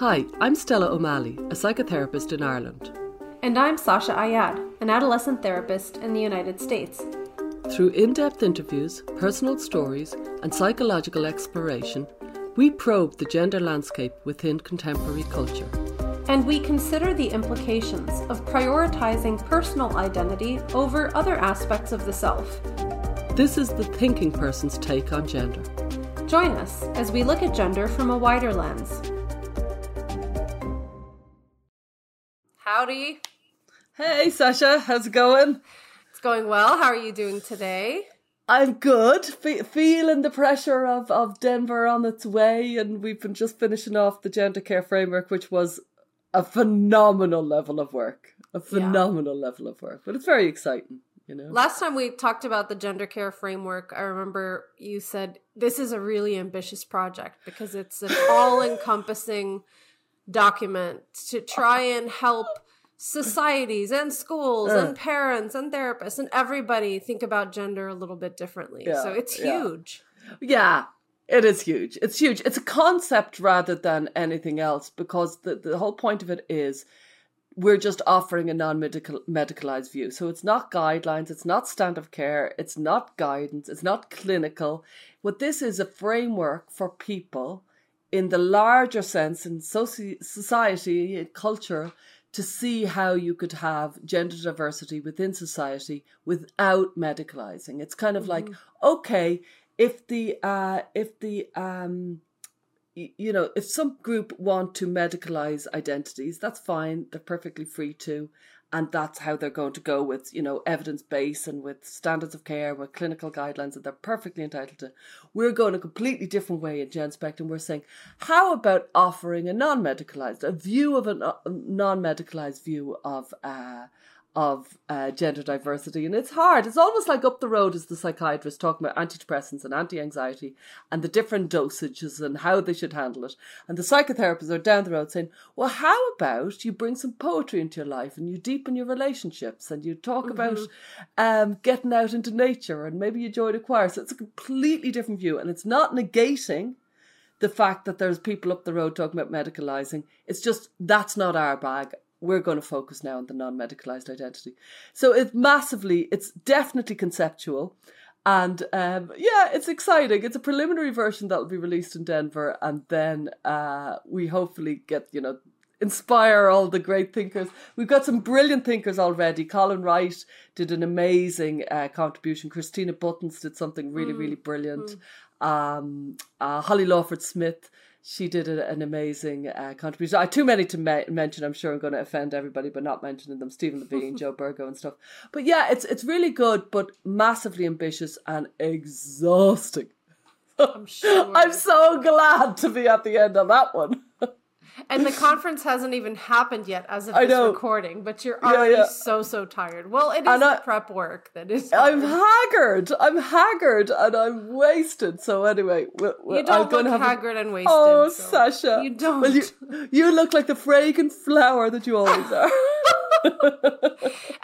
Hi, I'm Stella O'Malley, a psychotherapist in Ireland. And I'm Sasha Ayad, an adolescent therapist in the United States. Through in depth interviews, personal stories, and psychological exploration, we probe the gender landscape within contemporary culture. And we consider the implications of prioritizing personal identity over other aspects of the self. This is the thinking person's take on gender. Join us as we look at gender from a wider lens. Howdy. Hey, Sasha, how's it going? It's going well. How are you doing today? I'm good. Fe- feeling the pressure of, of Denver on its way, and we've been just finishing off the gender care framework, which was a phenomenal level of work. A phenomenal yeah. level of work, but it's very exciting. You know? Last time we talked about the gender care framework, I remember you said this is a really ambitious project because it's an all encompassing document to try and help societies and schools uh, and parents and therapists and everybody think about gender a little bit differently. Yeah, so it's huge. Yeah. It is huge. It's huge. It's a concept rather than anything else because the, the whole point of it is we're just offering a non-medical medicalized view. So it's not guidelines, it's not standard of care, it's not guidance, it's not clinical. What this is a framework for people in the larger sense in soci- society, culture, to see how you could have gender diversity within society without medicalizing. It's kind of mm-hmm. like, okay, if the uh, if the um, you know, if some group want to medicalize identities, that's fine. They're perfectly free to and that's how they're going to go with you know evidence base and with standards of care with clinical guidelines that they're perfectly entitled to. We're going a completely different way in Genspect and we're saying how about offering a non-medicalized a view of a non-medicalized view of uh, of uh, gender diversity. And it's hard. It's almost like up the road is the psychiatrist talking about antidepressants and anti anxiety and the different dosages and how they should handle it. And the psychotherapists are down the road saying, well, how about you bring some poetry into your life and you deepen your relationships and you talk mm-hmm. about um, getting out into nature and maybe you join a choir. So it's a completely different view. And it's not negating the fact that there's people up the road talking about medicalizing. It's just that's not our bag we're going to focus now on the non-medicalized identity. So it's massively, it's definitely conceptual. And um, yeah, it's exciting. It's a preliminary version that will be released in Denver, and then uh, we hopefully get you know inspire all the great thinkers. We've got some brilliant thinkers already. Colin Wright did an amazing uh, contribution. Christina Buttons did something really, mm. really brilliant. Mm. Um, uh, Holly Lawford Smith she did a, an amazing uh, contribution. I too many to me- mention. I'm sure I'm going to offend everybody, but not mentioning them. Stephen Levine, Joe Burgo, and stuff. But yeah, it's it's really good, but massively ambitious and exhausting. I'm sure. I'm so glad to be at the end of that one. And the conference hasn't even happened yet as of this recording, but you're already yeah, yeah. so so tired. Well, it is and the I, prep work that is. Hard. I'm haggard. I'm haggard and I'm wasted. So anyway, we you don't I'm look haggard a, and wasted. Oh, so Sasha, you don't. Well, you, you look like the fragrant flower that you always are.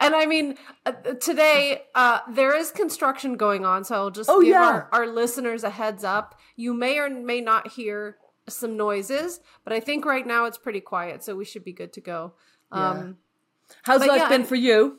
and I mean, uh, today uh, there is construction going on, so I'll just oh, give yeah. our, our listeners a heads up. You may or may not hear some noises, but I think right now it's pretty quiet, so we should be good to go. Um, yeah. How's life yeah, been for you?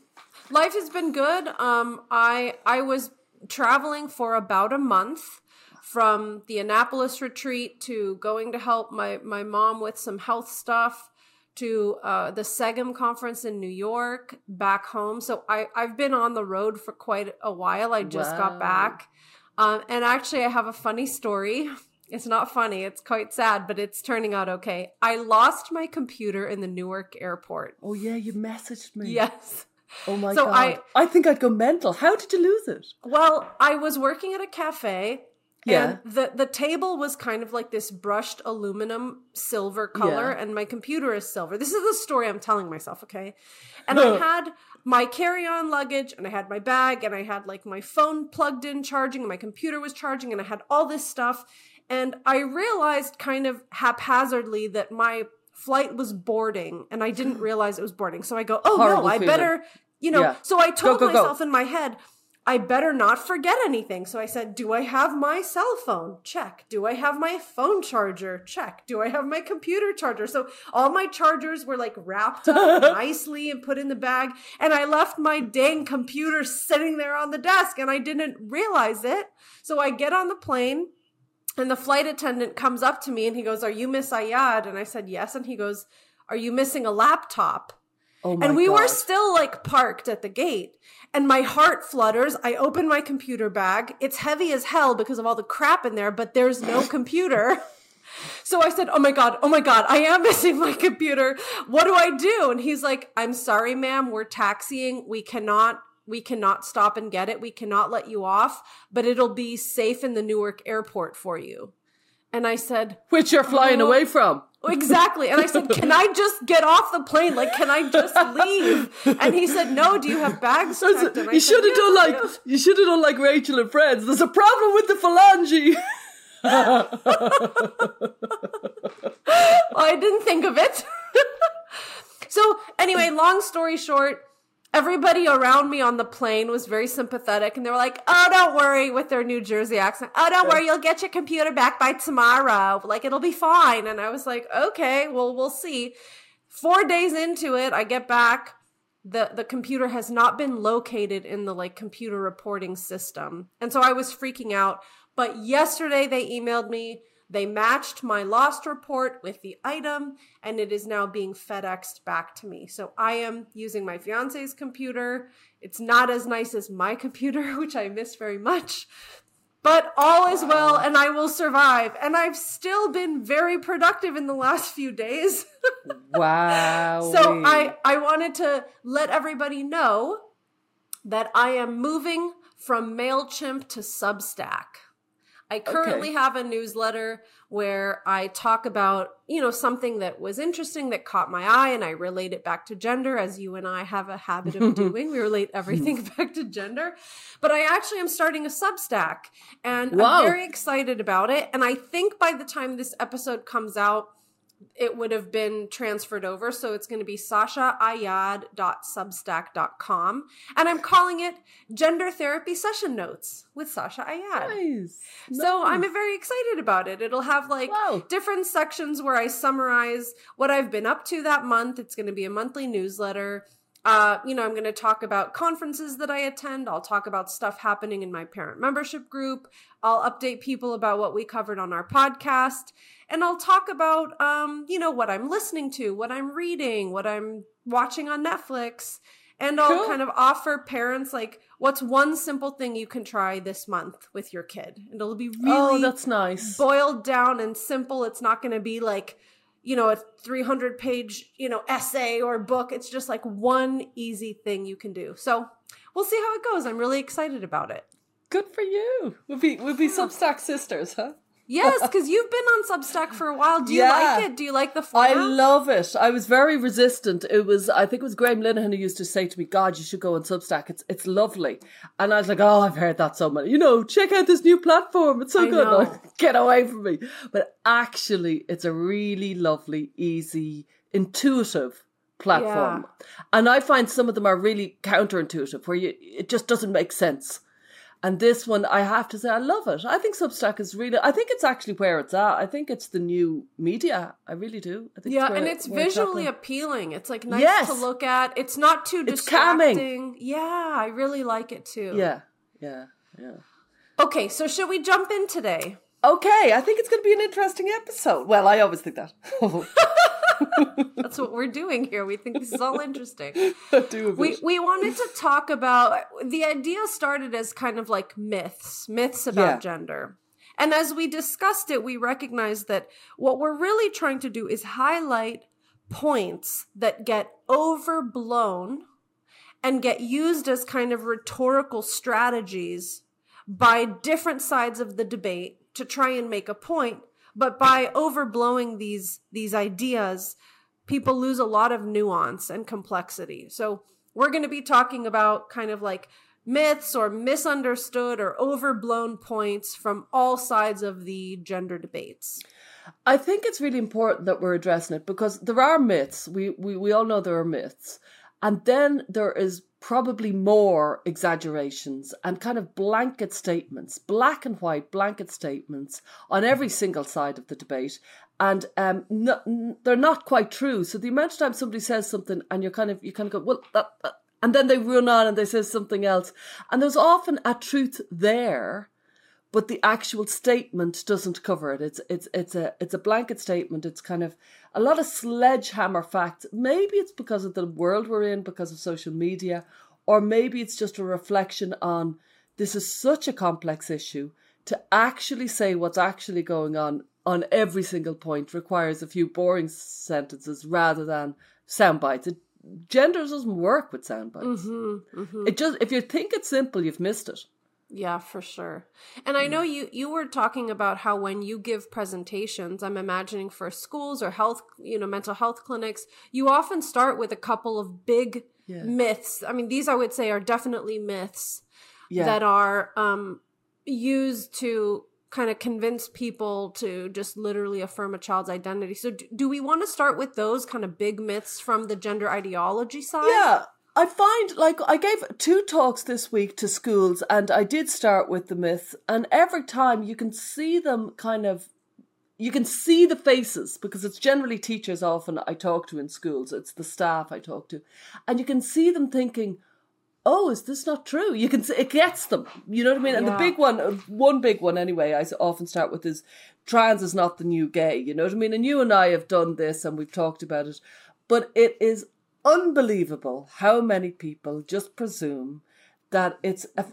Life has been good. Um, I I was traveling for about a month from the Annapolis retreat to going to help my my mom with some health stuff to uh, the SEGM conference in New York, back home. So I I've been on the road for quite a while. I just wow. got back. Um, and actually, I have a funny story. It's not funny. It's quite sad, but it's turning out okay. I lost my computer in the Newark airport. Oh yeah, you messaged me. Yes. Oh my so god. I, I think I'd go mental. How did you lose it? Well, I was working at a cafe yeah. And the the table was kind of like this brushed aluminum silver color, yeah. and my computer is silver. This is the story I'm telling myself, okay? And I had my carry-on luggage, and I had my bag, and I had like my phone plugged in charging, and my computer was charging, and I had all this stuff. And I realized kind of haphazardly that my flight was boarding and I didn't realize it was boarding. So I go, oh Horrible no, I feeling. better, you know. Yeah. So I told go, go, myself go. in my head, I better not forget anything. So I said, Do I have my cell phone? Check. Do I have my phone charger? Check. Do I have my computer charger? So all my chargers were like wrapped up nicely and put in the bag. And I left my dang computer sitting there on the desk and I didn't realize it. So I get on the plane and the flight attendant comes up to me and he goes, Are you Miss Ayad? And I said, Yes. And he goes, Are you missing a laptop? Oh my and we God. were still like parked at the gate and my heart flutters i open my computer bag it's heavy as hell because of all the crap in there but there's no computer so i said oh my god oh my god i am missing my computer what do i do and he's like i'm sorry ma'am we're taxiing we cannot we cannot stop and get it we cannot let you off but it'll be safe in the newark airport for you and i said Which you're flying Oh. away from. Exactly. And I said, Can I just get off the plane? Like, can I just leave? And he said, No, do you have bags So it's- checked? And I you should have "Yes, done like do." you should have done like Rachel and Friends. There's a problem with the phalange. I didn't think of it. so, anyway, long story short, everybody around me on the plane was very sympathetic and they were like, Oh, don't worry with their New Jersey accent. Oh, don't worry, you'll get your computer back by tomorrow. Like, it'll be fine. And I was like, Okay, well, we'll see. Four days into it, I get back. The, the computer has not been located in the like computer reporting system. And so I was freaking out. But yesterday they emailed me. They matched my lost report with the item and it is now being FedExed back to me. So I am using my fiance's computer. It's not as nice as my computer, which I miss very much. But all is well and I will survive. And I've still been very productive in the last few days. wow. So I I wanted to let everybody know that I am moving from Mailchimp to Substack. I currently Okay. have a newsletter where I talk about, you know, something that was interesting that caught my eye and I relate it back to gender as you and I have a habit of doing. We relate everything back to gender. But I actually am starting a Substack and Wow. I'm very excited about it and I think by the time this episode comes out it would have been transferred over. So it's going to be sashaayad.substack.com. And I'm calling it Gender Therapy Session Notes with Sasha Ayad. nice. So Nice. I'm very excited about it. It'll have like Wow. different sections where I summarize what I've been up to that month. It's going to be a monthly newsletter. Uh, you know, I'm going to talk about conferences that I attend. I'll talk about stuff happening in my parent membership group. I'll update people about what we covered on our podcast. And I'll talk about, um, you know, what I'm listening to, what I'm reading, what I'm watching on Netflix. And I'll Cool. kind of offer parents like, what's one simple thing you can try this month with your kid? And it'll be really oh, that's nice. boiled down and simple. It's not going to be like, you know, a 300 page, you know, essay or book. It's just like one easy thing you can do. So we'll see how it goes. I'm really excited about it. Good for you. We'll be we'll be Substack sisters, huh? Yes, because you've been on Substack for a while. Do you Yeah. like it? Do you like the format? I love it. I was very resistant. It was, I think it was Graham Linehan who used to say to me, God, you should go on Substack. It's it's lovely. And I was like, oh, I've heard that so many. You know, check out this new platform. It's so I good. Like, Get away from me. But actually, it's a really lovely, easy, intuitive platform. And I find some of them are really counterintuitive where you, it just doesn't make sense. And this one, I have to say, I love it. I think Substack is really, I think it's actually where it's at. I think it's the new media. I really do. I think Yeah, where- and it's visually happening. appealing. It's like nice Yes. to look at. It's not too It's calming. distracting. Yeah, I really like it too. Yeah, yeah, yeah. Okay, so should we jump in today? Okay, I think it's going to be an interesting episode. Well, I always think that. That's what we're doing here. We think this is all interesting. We we wanted to talk about the idea started as kind of like myths, myths about Yeah. gender. And as we discussed it, we recognized that what we're really trying to do is highlight points that get overblown and get used as kind of rhetorical strategies by different sides of the debate to try and make a point but by overblowing these these ideas people lose a lot of nuance and complexity so we're going to be talking about kind of like myths or misunderstood or overblown points from all sides of the gender debates I think it's really important that we're addressing it because there are myths. We, we, we all know there are myths. And then there is probably more exaggerations and kind of blanket statements, black and white blanket statements on every single side of the debate. And um, no, they're not quite true. So the amount of time somebody says something and you're kind of, you kind of go, well, that, that and then they run on and they say something else. And there's often a truth there, but the actual statement doesn't cover it. It's it's it's a it's a blanket statement. It's kind of a lot of sledgehammer facts. Maybe it's because of the world we're in, because of social media, or maybe it's just a reflection on this is such a complex issue. To actually say what's actually going on on every single point requires a few boring sentences rather than sound bites. It gender doesn't work with sound bites. Mm-hmm, mm-hmm. It just if you think it's simple, you've missed it. Yeah, for sure. And I know you you were talking about how when you give presentations, I'm imagining for schools or health, you know, mental health clinics, you often start with a couple of big yeah. myths. I mean, these I would say are definitely myths yeah. that are um used to kind of convince people to just literally affirm a child's identity. So, do, do we want to start with those kind of big myths from the gender ideology side? Yeah. I find like I gave two talks this week to schools and I did start with the myth and every time you can see them kind of you can see the faces because it's generally teachers often I talk to in schools it's the staff I talk to and you can see them thinking oh, is this not true? You can see it gets them. You know what I mean? And yeah. the big one, uh, one big one anyway, I often start with is trans is not the new gay. You know what I mean? And you and I have done this and we've talked about it, but it is unbelievable how many people just presume that it's a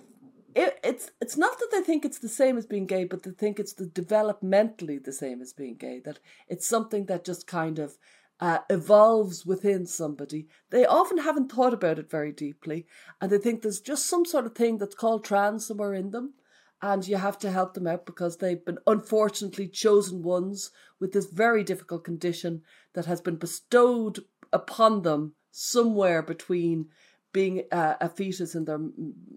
it, it's it's not that they think it's the same as being gay, but they think it's the developmentally the same as being gay. That it's something that just kind of uh, evolves within somebody, they often haven't thought about it very deeply, and they think there's just some sort of thing that's called trans somewhere in them, and you have to help them out because they've been unfortunately chosen ones with this very difficult condition that has been bestowed upon them somewhere between being uh, a fetus in their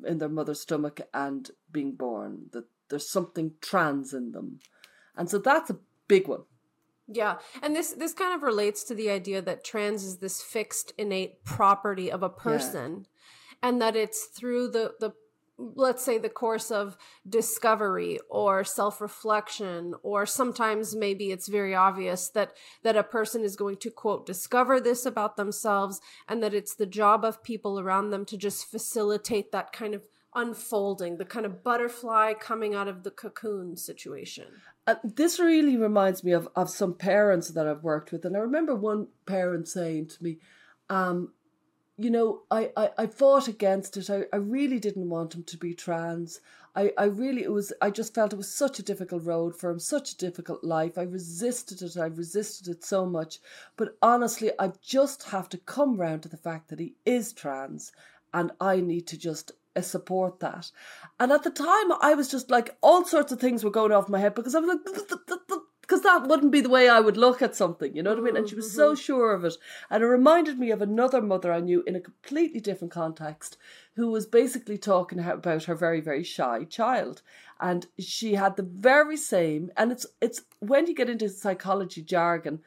in their mother's stomach and being born. That there's something trans in them, and so that's a big one. Yeah, and this this kind of relates to the idea that trans is this fixed innate property of a person, yeah. and that it's through the the let's say the course of discovery or self-reflection or sometimes maybe it's very obvious that that a person is going to quote discover this about themselves and that it's the job of people around them to just facilitate that kind of unfolding, the kind of butterfly coming out of the cocoon situation. Uh, this really reminds me of, of some parents that I've worked with. And I remember one parent saying to me, um, you know, I, I, I fought against it. I, I really didn't want him to be trans. I, I really, it was, I just felt it was such a difficult road for him, such a difficult life. I resisted it. I resisted it so much. But honestly, I just have to come round to the fact that he is trans and I need to just uh, support that. And at the time, I was just like, all sorts of things were going off my head because I was like, that wouldn't be the way I would look at something, you know what I mean? And she was so mm-hmm. sure of it. And it reminded me of another mother I knew in a completely different context who was basically talking about her very, very shy child. And she had the very same, and it's it's when you get into psychology jargon,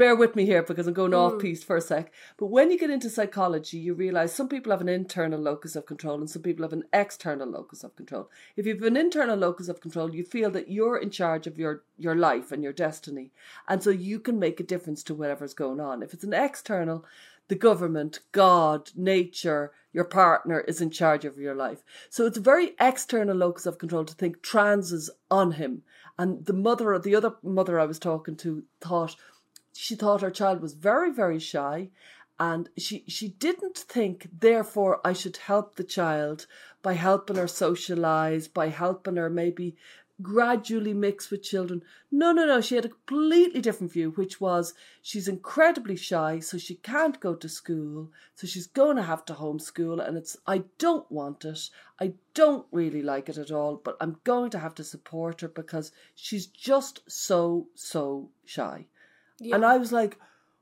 bear with me here because I'm going mm. off piece for a sec. But when you get into psychology, you realize some people have an internal locus of control and some people have an external locus of control. If you have an internal locus of control, you feel that you're in charge of your, your life and your destiny. And so you can make a difference to whatever's going on. If it's an external, the government, God, nature, your partner is in charge of your life. So it's a very external locus of control to think trans is on him. And the mother, the other mother I was talking to, thought, she thought her child was very, very shy. And she, she didn't think, therefore, I should help the child by helping her socialize, by helping her maybe gradually mix with children. No, no, no. She had a completely different view, which was she's incredibly shy, so she can't go to school, so she's going to have to homeschool. And it's, I don't want it. I don't really like it at all, but I'm going to have to support her because she's just so, so shy. Yeah. And I was like,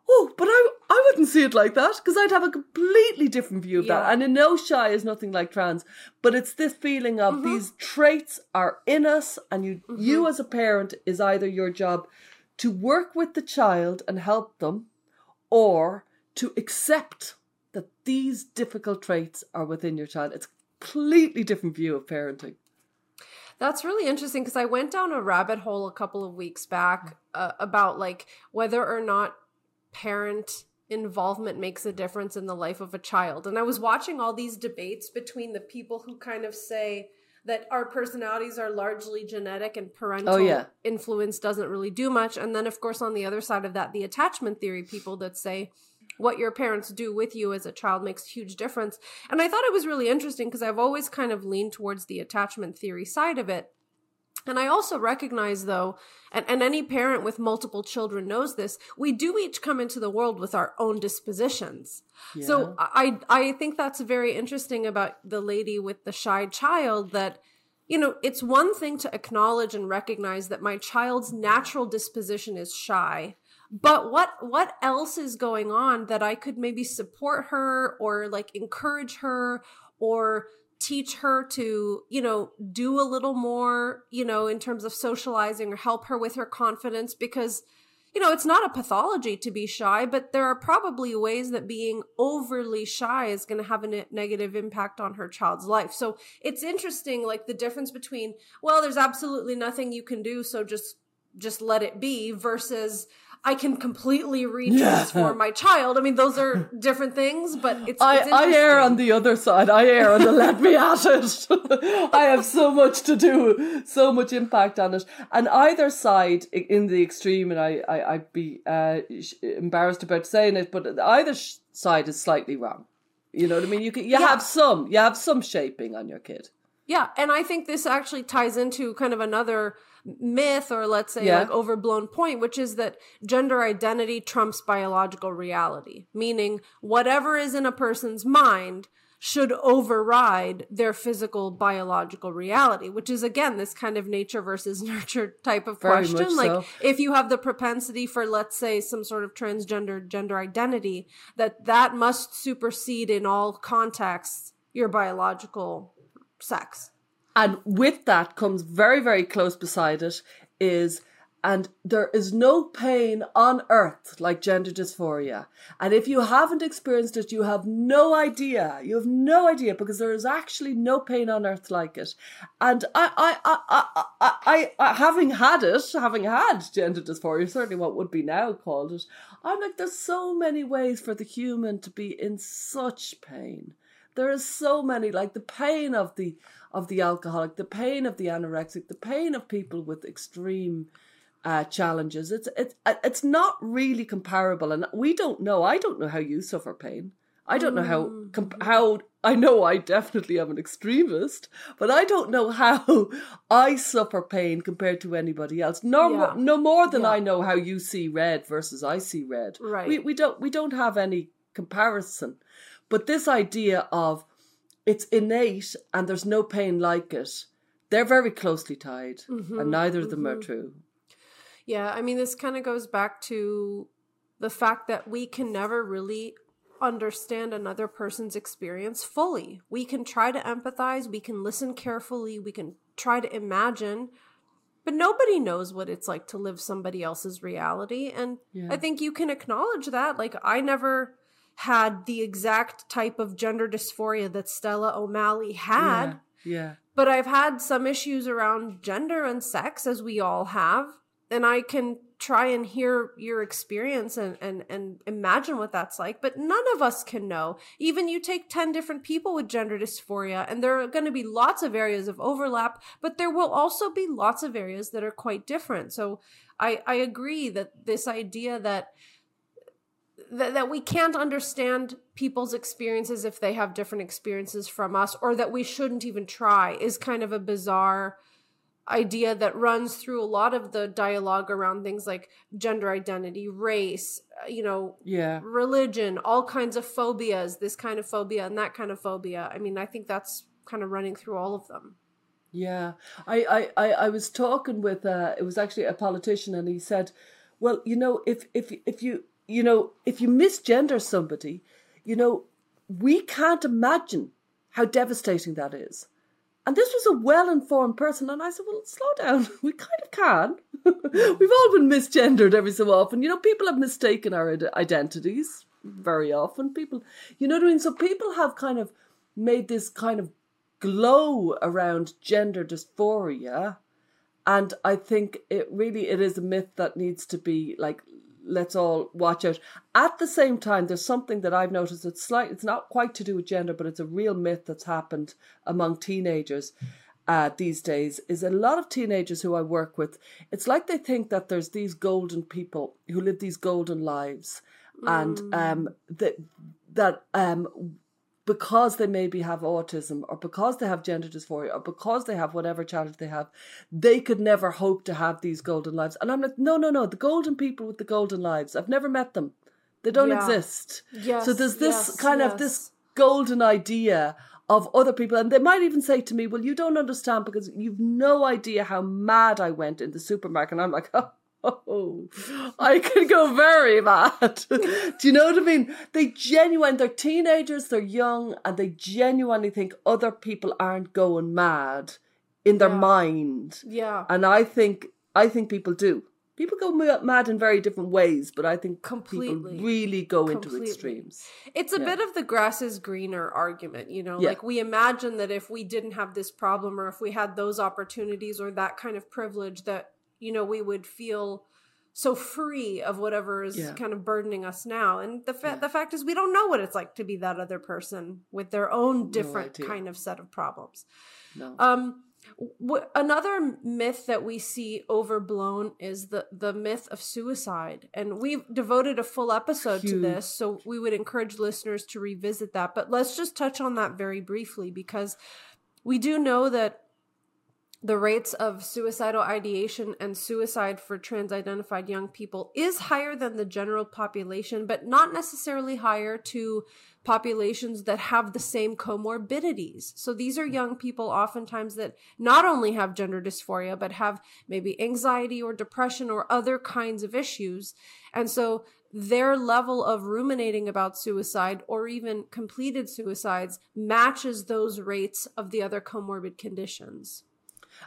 oh, but I, I wouldn't see it like that because I'd have a completely different view of yeah. that. And in no shy is nothing like trans, but it's this feeling of mm-hmm. these traits are in us, and you, mm-hmm. you as a parent is either your job to work with the child and help them, or to accept that these difficult traits are within your child. It's a completely different view of parenting. That's really interesting because I went down a rabbit hole a couple of weeks back uh, about like whether or not parent involvement makes a difference in the life of a child. And I was watching all these debates between the people who kind of say that our personalities are largely genetic and parental Oh, yeah. influence doesn't really do much. And then, of course, on the other side of that, the attachment theory people that say what your parents do with you as a child makes a huge difference. And I thought it was really interesting because I've always kind of leaned towards the attachment theory side of it. And I also recognize, though, and, and any parent with multiple children knows this, we do each come into the world with our own dispositions. So I, I think that's very interesting about the lady with the shy child that, you know, it's one thing to acknowledge and recognize that my child's natural disposition is shy. But what what else is going on that I could maybe support her or like encourage her or teach her to, you know, do a little more, you know, in terms of socializing or help her with her confidence because you know, it's not a pathology to be shy, but there are probably ways that being overly shy is going to have a ne- negative impact on her child's life. So it's interesting, like the difference between, well, there's absolutely nothing you can do, so just just let it be, versus I can completely retransform my child. I mean, those are different things, but it's, I, it's I err on the other side. I err on the let me at it. I have so much to do, so much impact on it. And either side in the extreme, and I, I, I'd be uh, embarrassed about saying it, but either side is slightly wrong. You know what I mean? You can, you Yeah. have some, you have some shaping on your kid. Yeah, and I think this actually ties into kind of another myth or let's say Yeah. like overblown point which is that gender identity trumps biological reality meaning whatever is in a person's mind should override their physical biological reality which is again this kind of nature versus nurture type of Very question like so. if you have the propensity for let's say some sort of transgender gender identity that that must supersede in all contexts your biological sex And with that comes very, very close beside it is, and there is no pain on earth like gender dysphoria. And if you haven't experienced it, you have no idea. You have no idea because there is actually no pain on earth like it. And I, I, I, I, I, I, having had it, having had gender dysphoria, certainly what would be now called it, I'm like, there's so many ways for the human to be in such pain there is so many like the pain of the of the alcoholic the pain of the anorexic the pain of people with extreme uh, challenges it's it's it's not really comparable and we don't know i don't know how you suffer pain i don't know how comp- how i know i definitely am an extremist but i don't know how i suffer pain compared to anybody else no Yeah. more, no more than Yeah. i know how you see red versus i see red Right. we, we don't we don't have any comparison but this idea of it's innate and there's no pain like it, they're very closely tied, and mm-hmm, neither of them are mm-hmm. true. Yeah, I mean, this kind of goes back to the fact that we can never really understand another person's experience fully. We can try to empathize, we can listen carefully, we can try to imagine, but nobody knows what it's like to live somebody else's reality. And Yeah. I think you can acknowledge that. Like, I never had the exact type of gender dysphoria that Stella O'Malley had Yeah, yeah, but I've had some issues around gender and sex, as we all have, and I can try and hear your experience and, and, and imagine what that's like, but none of us can know. Even you take 10 different people with gender dysphoria, and there are going to be lots of areas of overlap, but there will also be lots of areas that are quite different. So I, I agree that this idea that that, that we can't understand people's experiences if they have different experiences from us or that we shouldn't even try is kind of a bizarre idea that runs through a lot of the dialogue around things like gender identity race uh, you know yeah. religion all kinds of phobias this kind of phobia and that kind of phobia. I mean i think that's kind of running through all of them. Yeah, I, I, I, I was talking with uh, it was actually a politician, and he said, "Well, you know, if if if you you know if you misgender somebody, you know, we can't imagine how devastating that is." And this was a well-informed person, and I said, "Well, slow down. We kind of can. We've all been misgendered every so often. You know, people have mistaken our id- identities. very often. People, you know what I mean? So people have kind of made this kind of glow around gender dysphoria. And I think it really it is a myth that needs to be like let's all watch out. At the same time, there's something that I've noticed. It's slight. It's not quite to do with gender, but it's a real myth that's happened among teenagers uh, these days. Is a lot of teenagers who I work with. It's like they think that there's these golden people who live these golden lives, mm. and um, that that um, because they maybe have autism or because they have gender dysphoria or because they have whatever challenge they have, they could never hope to have these golden lives. And I'm like, no, no, no. The golden people with the golden lives, I've never met them. They don't yeah. exist. Yes, so there's this yes, kind yes. of this golden idea of other people. And they might even say to me, Well, you don't understand because you've no idea how mad I went in the supermarket. And I'm like, Oh, Oh, I could go very mad. Do you know what I mean? They genuine, they're teenagers, they're young, and they genuinely think other people aren't going mad in their yeah. mind. Yeah. And I think I think people do. People go mad in very different ways, but I think completely people really go completely. into extremes. It's a yeah. bit of the grass is greener argument, you know. Yeah. Like we imagine that if we didn't have this problem, or if we had those opportunities, or that kind of privilege, that you know we would feel so free of whatever is yeah. kind of burdening us now and the fa- yeah. the fact is we don't know what it's like to be that other person with their own different no kind of set of problems no. um w- another myth that we see overblown is the the myth of suicide and we've devoted a full episode Huge. to this so we would encourage listeners to revisit that but let's just touch on that very briefly because we do know that the rates of suicidal ideation and suicide for trans identified young people is higher than the general population, but not necessarily higher to populations that have the same comorbidities. So these are young people oftentimes that not only have gender dysphoria, but have maybe anxiety or depression or other kinds of issues. And so their level of ruminating about suicide or even completed suicides matches those rates of the other comorbid conditions.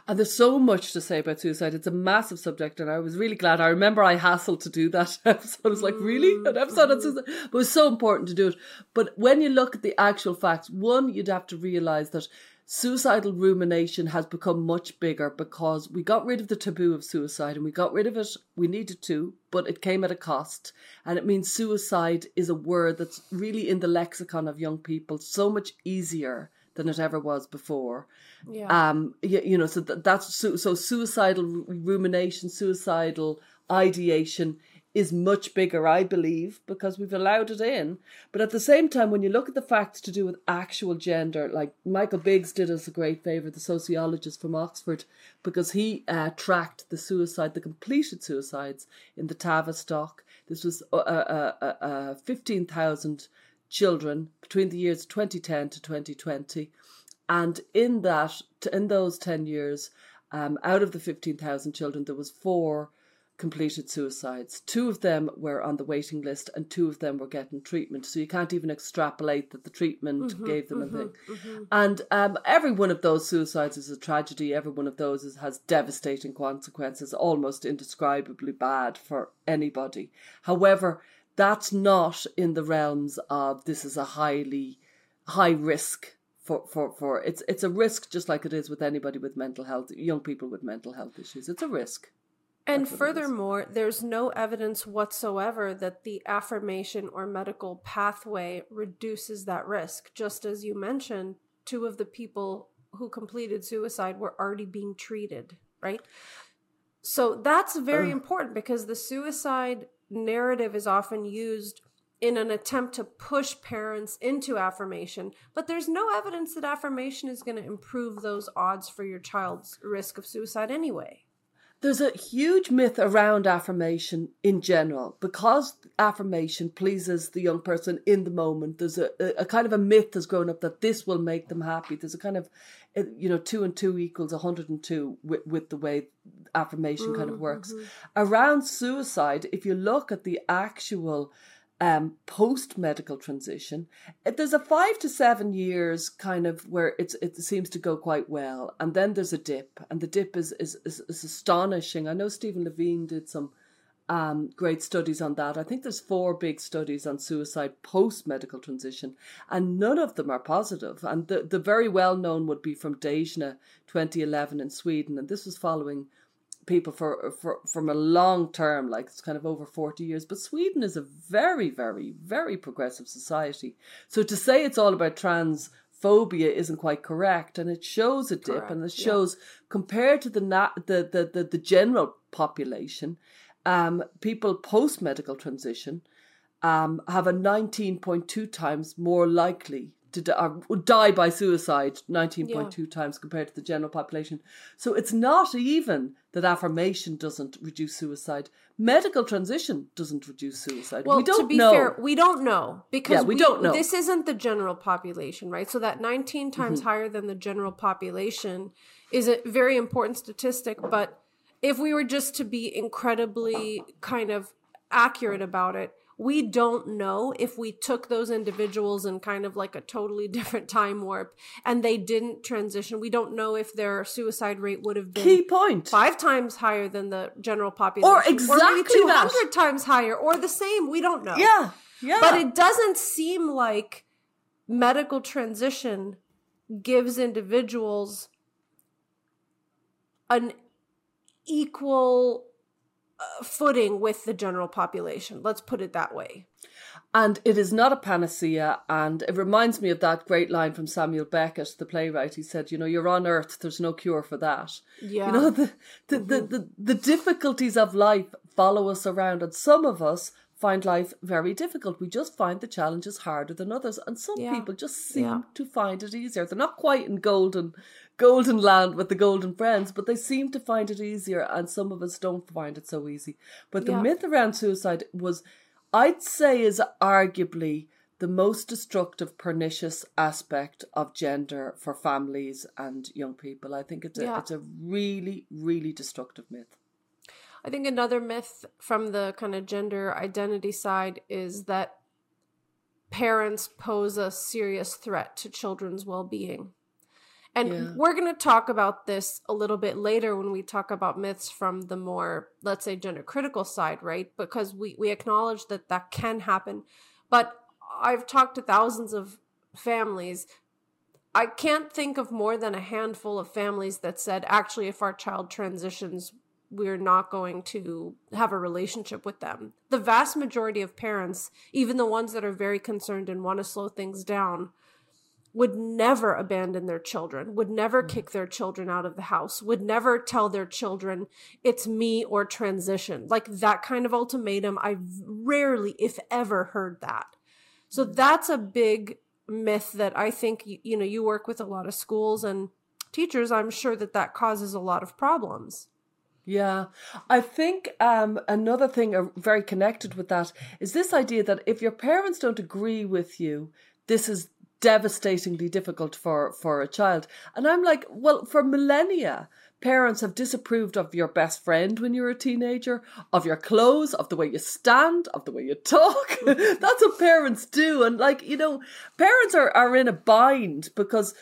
And there's so much to say about suicide. It's a massive subject, and I was really glad. I remember I hassled to do that episode. I was like, really? An episode on suicide? But it was so important to do it. But when you look at the actual facts, one, you'd have to realize that suicidal rumination has become much bigger because we got rid of the taboo of suicide and we got rid of it. We needed to, but it came at a cost. And it means suicide is a word that's really in the lexicon of young people so much easier than it ever was before. Yeah. Um. You, you know. So that, that's so, so suicidal rumination, suicidal ideation is much bigger, I believe, because we've allowed it in. But at the same time, when you look at the facts to do with actual gender, like Michael Biggs did us a great favour, the sociologist from Oxford, because he uh, tracked the suicide, the completed suicides in the Tavistock. This was uh, uh, uh, uh 15,000 children between the years 2010 to 2020. And in that, in those 10 years, um, out of the 15,000 children, there was four completed suicides. Two of them were on the waiting list and two of them were getting treatment. So you can't even extrapolate that the treatment mm-hmm, gave them mm-hmm, a thing. Mm-hmm. And um, every one of those suicides is a tragedy. Every one of those is, has devastating consequences, almost indescribably bad for anybody. However, that's not in the realms of this is a highly high risk for, for, for it's it's a risk just like it is with anybody with mental health young people with mental health issues. It's a risk. And furthermore there's no evidence whatsoever that the affirmation or medical pathway reduces that risk. Just as you mentioned two of the people who completed suicide were already being treated right? So that's very uh, important because the suicide narrative is often used in an attempt to push parents into affirmation, but there's no evidence that affirmation is going to improve those odds for your child's risk of suicide anyway. There's a huge myth around affirmation in general because affirmation pleases the young person in the moment. There's a, a, kind of a myth has grown up that this will make them happy. There's a kind of, you know, two and two equals 102 with, with the way affirmation mm-hmm. kind of works. Mm-hmm. Around suicide, if you look at the actual um, post medical transition, there's a five to seven years kind of where it's it seems to go quite well, and then there's a dip, and the dip is is, is, is astonishing. I know Stephen Levine did some um, great studies on that. I think there's four big studies on suicide post medical transition, and none of them are positive. And the, the very well known would be from Dhejne 2011 in Sweden, and this was following people for, for from a long term, like it's kind of over 40 years. But Sweden is a very, very, very progressive society. So to say it's all about trans phobia isn't quite correct and it shows a dip correct, and it shows yeah. compared to the, na- the, the the the general population um, people post medical transition um, have a 19.2 times more likely to die, die by suicide 19.2 yeah. times compared to the general population. So it's not even that affirmation doesn't reduce suicide. Medical transition doesn't reduce suicide. Well, we don't to be know. fair, we don't know because yeah, we, we, don't know. This isn't the general population, right? So that 19 times mm-hmm. higher than the general population is a very important statistic, but if we were just to be incredibly kind of accurate about it, we don't know if we took those individuals in kind of like a totally different time warp and they didn't transition. We don't know if their suicide rate would have been key point five times higher than the general population, or exactly two hundred times higher, or the same. We don't know. Yeah, yeah. But it doesn't seem like medical transition gives individuals an equal footing with the general population. Let's put it that way. And it is not a panacea. And it reminds me of that great line from Samuel Beckett, the playwright. He said, You know, you're on earth, there's no cure for that. Yeah. You know, the, the, mm-hmm. the, the, the difficulties of life follow us around. And some of us find life very difficult. We just find the challenges harder than others. And some yeah. people just seem yeah. to find it easier. They're not quite in golden golden land with the golden friends, but they seem to find it easier, and some of us don't find it so easy. But the yeah. myth around suicide was, I'd say, is arguably the most destructive, pernicious aspect of gender for families and young people. I think it's a, yeah. it's a really, really destructive myth. I think another myth from the kind of gender identity side is that parents pose a serious threat to children's well being. And yeah. we're going to talk about this a little bit later when we talk about myths from the more, let's say, gender critical side, right? Because we, we acknowledge that that can happen. But I've talked to thousands of families. I can't think of more than a handful of families that said, actually, if our child transitions, we're not going to have a relationship with them. The vast majority of parents, even the ones that are very concerned and want to slow things down, would never abandon their children, would never mm. kick their children out of the house, would never tell their children, it's me or transition. Like that kind of ultimatum, I rarely, if ever, heard that. So mm. that's a big myth that I think, you know, you work with a lot of schools and teachers. I'm sure that that causes a lot of problems. Yeah, I think um, another thing uh, very connected with that is this idea that if your parents don't agree with you, this is devastatingly difficult for for a child. And i'm like well for millennia parents have disapproved of your best friend when you're a teenager of your clothes of the way you stand of the way you talk. That's what parents do. And like you know parents are, are in a bind because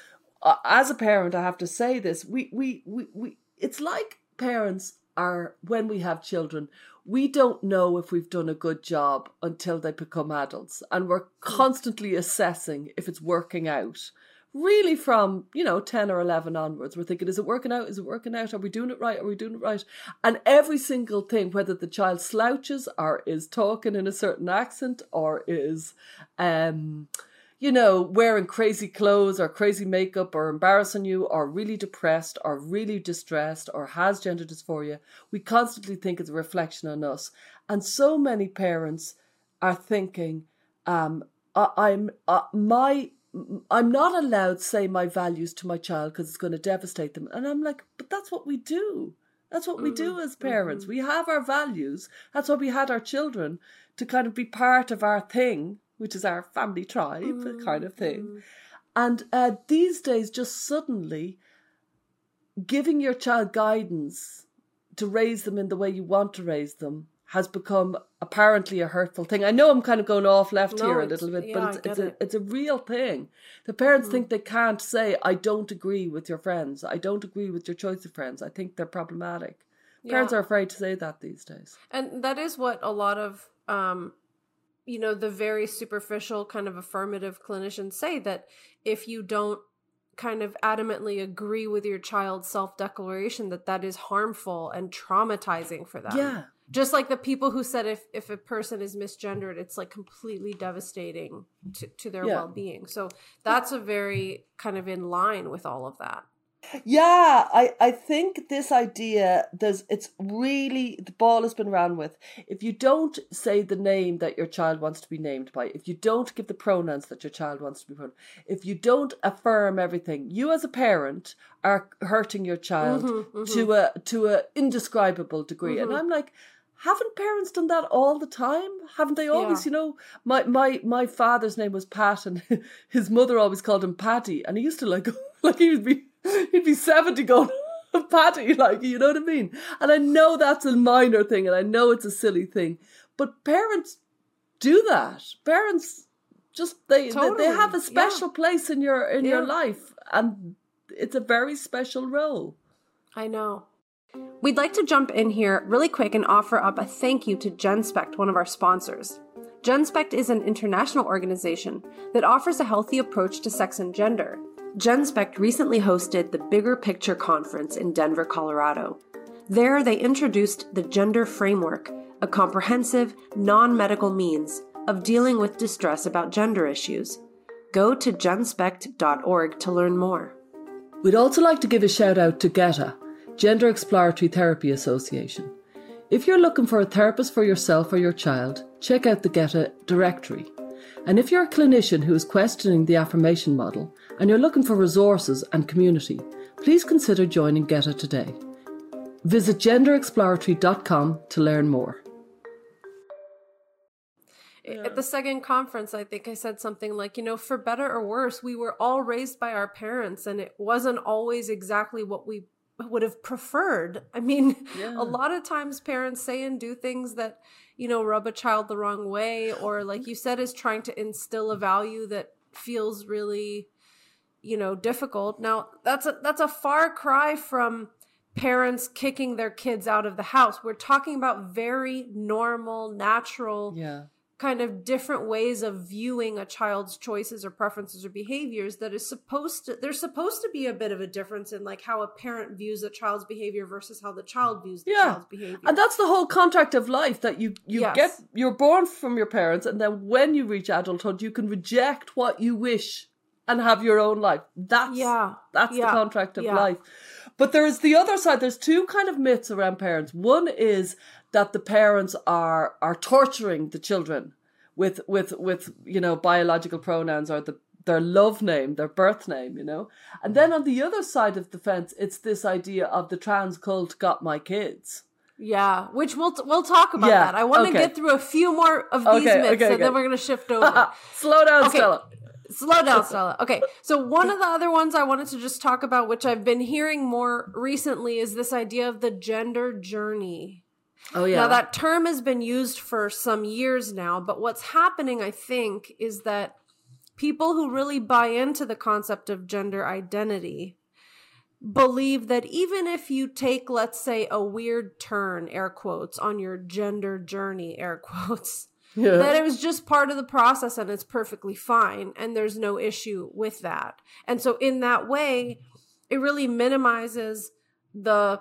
uh, as a parent i have to say this we, we we we it's like parents are when we have children we don't know if we've done a good job until they become adults. And we're constantly assessing if it's working out. Really from you know 10 or 11 onwards we're thinking is it working out? Is it working out? Are we doing it right? Are we doing it right? And every single thing whether the child slouches or is talking in a certain accent or is um you know, wearing crazy clothes or crazy makeup or embarrassing you or really depressed or really distressed or has gender dysphoria, we constantly think it's a reflection on us. And so many parents are thinking, um, I, am uh, my I'm not allowed to say my values to my child because it's going to devastate them. And I'm like, but that's what we do. That's what we do mm-hmm. as parents. Mm-hmm. We have our values. That's why we had our children to kind of be part of our thing which is our family tribe mm. kind of thing. Mm. And uh, these days, just suddenly giving your child guidance to raise them in the way you want to raise them has become apparently a hurtful thing. I know I'm kind of going off left no, here a little bit, yeah, but it's, it's a it's a real thing. The parents mm. think they can't say, "I don't agree with your friends. I don't agree with your choice of friends. I think they're problematic." Parents are afraid to say that these days. And that is what a lot of, um, you know, the very superficial kind of affirmative clinicians say that if you don't kind of adamantly agree with your child's self declaration, that that is harmful and traumatizing for them. Yeah. Just like the people who said if, if a person is misgendered, it's like completely devastating to, to their Yeah. well being. So that's a very kind of in line with all of that. Yeah, I, I think this idea there's it's really the ball has been ran with. If you don't say the name that your child wants to be named by, if you don't give the pronouns that your child wants to be pronounced, if you don't affirm everything, you as a parent are hurting your child mm-hmm, mm-hmm. to a to a indescribable degree. And mm-hmm. I'm like, haven't parents done that all the time? Haven't they always, Yeah. you know, my, my my father's name was Pat and his mother always called him Patty and he used to like like he would be he'd be 70 going Patty, like you know what I mean? And I know that's a minor thing and I know it's a silly thing. But parents do that. Parents just they they, they have a yeah. special place in your in your life and it's a very special role. I know. We'd like to jump in here really quick and offer up a thank you to Genspect, one of our sponsors. Genspect is an international organization that offers a healthy approach to sex and gender. Genspect recently hosted the Bigger Picture Conference in Denver, Colorado. There, they introduced the Gender Framework, a comprehensive, non medical means of dealing with distress about gender issues. Go to genspect.org to learn more. We'd also like to give a shout out to GETA, Gender Exploratory Therapy Association. If you're looking for a therapist for yourself or your child, check out the GETA directory. And if you're a clinician who is questioning the affirmation model and you're looking for resources and community, please consider joining GETA today. Visit genderexploratory.com to learn more. At the second conference, I think I said something like, you know, for better or worse, we were all raised by our parents, and it wasn't always exactly what we would have preferred. I mean, Yeah. a lot of times parents say and do things that, you know, rub a child the wrong way, or like you said, is trying to instill a value that feels really, you know, difficult. Now, that's a that's a far cry from parents kicking their kids out of the house. We're talking about very normal, natural Yeah. kind of different ways of viewing a child's choices or preferences or behaviors that is supposed to there's supposed to be a bit of a difference in like how a parent views a child's behavior versus how the child views the Yeah. child's behavior. And that's the whole contract of life that you you Yes. get you're born from your parents and then when you reach adulthood you can reject what you wish and have your own life. That's Yeah. that's Yeah. the contract of Yeah. life. But there is the other side. There's two kind of myths around parents. One is that the parents are are torturing the children with with with you know biological pronouns or the their love name, their birth name, you know. And then on the other side of the fence, it's this idea of the trans cult got my kids. yeah, which we'll we'll talk about Yeah, that. I want to okay. get through a few more of these Okay, myths okay, and then we're going to shift over. Slow down. Stella. Slow down, Stella. Okay, so one of the other ones I wanted to just talk about, which I've been hearing more recently, is this idea of the gender journey. Oh yeah. Now, that term has been used for some years now, but what's happening, I think, is that people who really buy into the concept of gender identity believe that even if you take, let's say, a weird turn, air quotes, on your gender journey, air quotes, yeah. that it was just part of the process and it's perfectly fine and there's no issue with that. And so in that way, it really minimizes the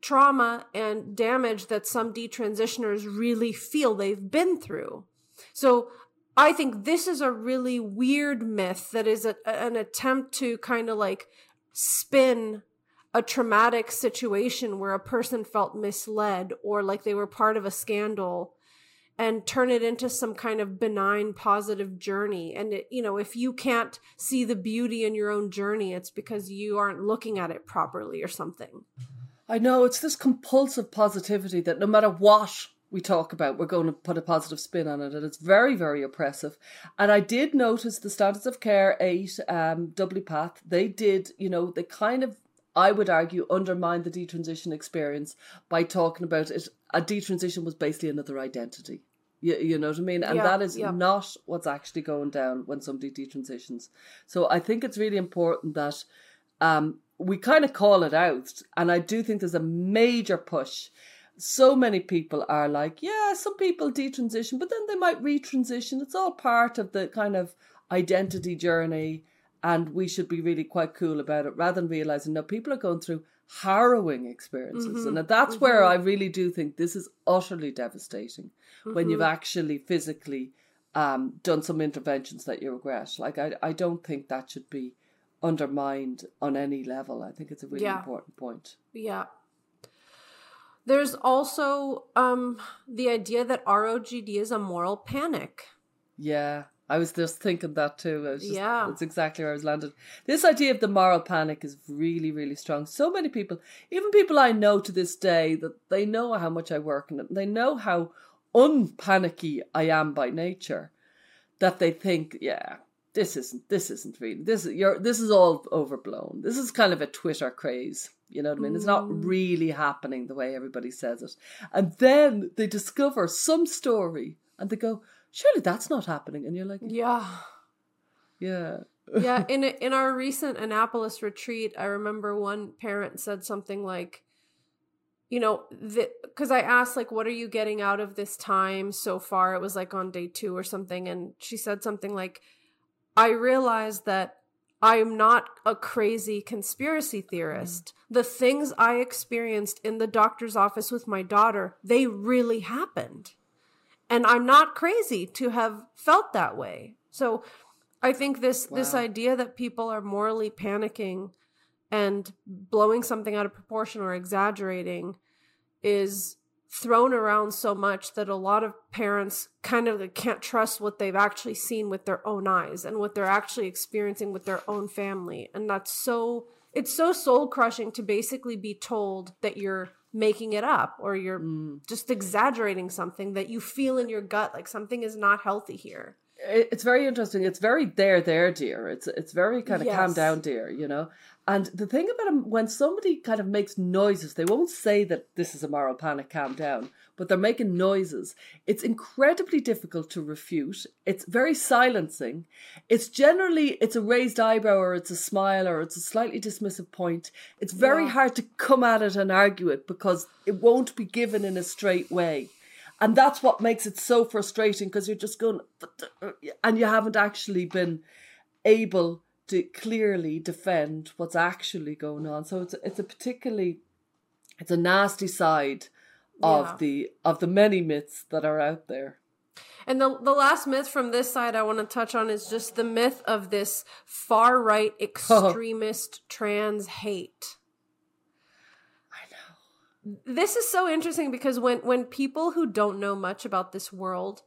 trauma and damage that some detransitioners really feel they've been through. So I think this is a really weird myth that is a, an attempt to kind of like spin a traumatic situation where a person felt misled or like they were part of a scandal and turn it into some kind of benign positive journey and it, you know if you can't see the beauty in your own journey it's because you aren't looking at it properly or something I know it's this compulsive positivity that no matter what we talk about, we're going to put a positive spin on it, and it's very, very oppressive. And I did notice the Standards of Care Eight, um, WPATH. They did, you know, they kind of, I would argue, undermined the detransition experience by talking about it. A detransition was basically another identity. You, you know what I mean? And Yeah, that is yeah. not what's actually going down when somebody detransitions. So I think it's really important that um, we kind of call it out. And I do think there's a major push. So many people are like, yeah, some people detransition, but then they might retransition. It's all part of the kind of identity journey. And we should be really quite cool about it rather than realizing, no, people are going through harrowing experiences. Mm-hmm. And that's mm-hmm. where I really do think this is utterly devastating mm-hmm. when you've mm-hmm. actually physically um, done some interventions that you regret. Like, I, I don't think that should be undermined on any level. I think it's a really yeah. important point. Yeah. There's also um, the idea that ROGD is a moral panic. Yeah, I was just thinking that too. Just, yeah. That's exactly where I was landed. This idea of the moral panic is really, really strong. So many people, even people I know to this day, that they know how much I work in it, they know how unpanicky I am by nature, that they think, yeah, this isn't this isn't really this is you're this is all overblown. This is kind of a Twitter craze. You know what I mean? It's not mm. really happening the way everybody says it. And then they discover some story and they go, surely that's not happening. And you're like, yeah, yeah. yeah, in a, in our recent Annapolis retreat, I remember one parent said something like, you know, because I asked like, what are you getting out of this time so far? It was like on day two or something, and she said something like, I realized that I'm not a crazy conspiracy theorist. Mm. The things I experienced in the doctor's office with my daughter, they really happened. And I'm not crazy to have felt that way. So I think this wow. this idea that people are morally panicking and blowing something out of proportion or exaggerating is thrown around so much that a lot of parents kind of can't trust what they've actually seen with their own eyes and what they're actually experiencing with their own family and that's so it's so soul crushing to basically be told that you're making it up or you're mm. just exaggerating something that you feel in your gut like something is not healthy here. It's very interesting. It's very there there dear. It's it's very kind of yes. calm down dear you know? And the thing about them, when somebody kind of makes noises, they won't say that this is a moral panic, calm down, but they're making noises. It's incredibly difficult to refute. It's very silencing. It's generally, it's a raised eyebrow or it's a smile or it's a slightly dismissive point. It's very yeah. hard to come at it and argue it because it won't be given in a straight way. And that's what makes it so frustrating because you're just going, and you haven't actually been able to clearly defend what's actually going on. So it's it's a particularly it's a nasty side of yeah. the of the many myths that are out there. And the the last myth from this side I want to touch on is just the myth of this far right extremist trans hate. I know. This is so interesting because when when people who don't know much about this world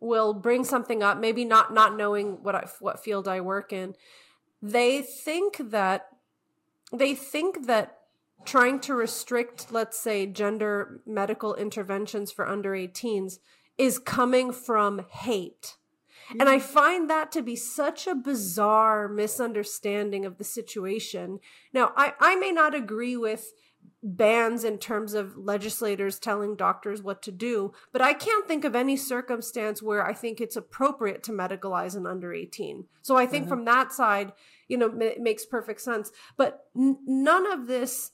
will bring something up, maybe not not knowing what I, what field I work in, they think that they think that trying to restrict let's say gender medical interventions for under 18s is coming from hate mm-hmm. and i find that to be such a bizarre misunderstanding of the situation now i i may not agree with bans in terms of legislators telling doctors what to do, but I can't think of any circumstance where I think it's appropriate to medicalize an under 18. So I think mm-hmm. from that side, you know, it makes perfect sense. But n- none of this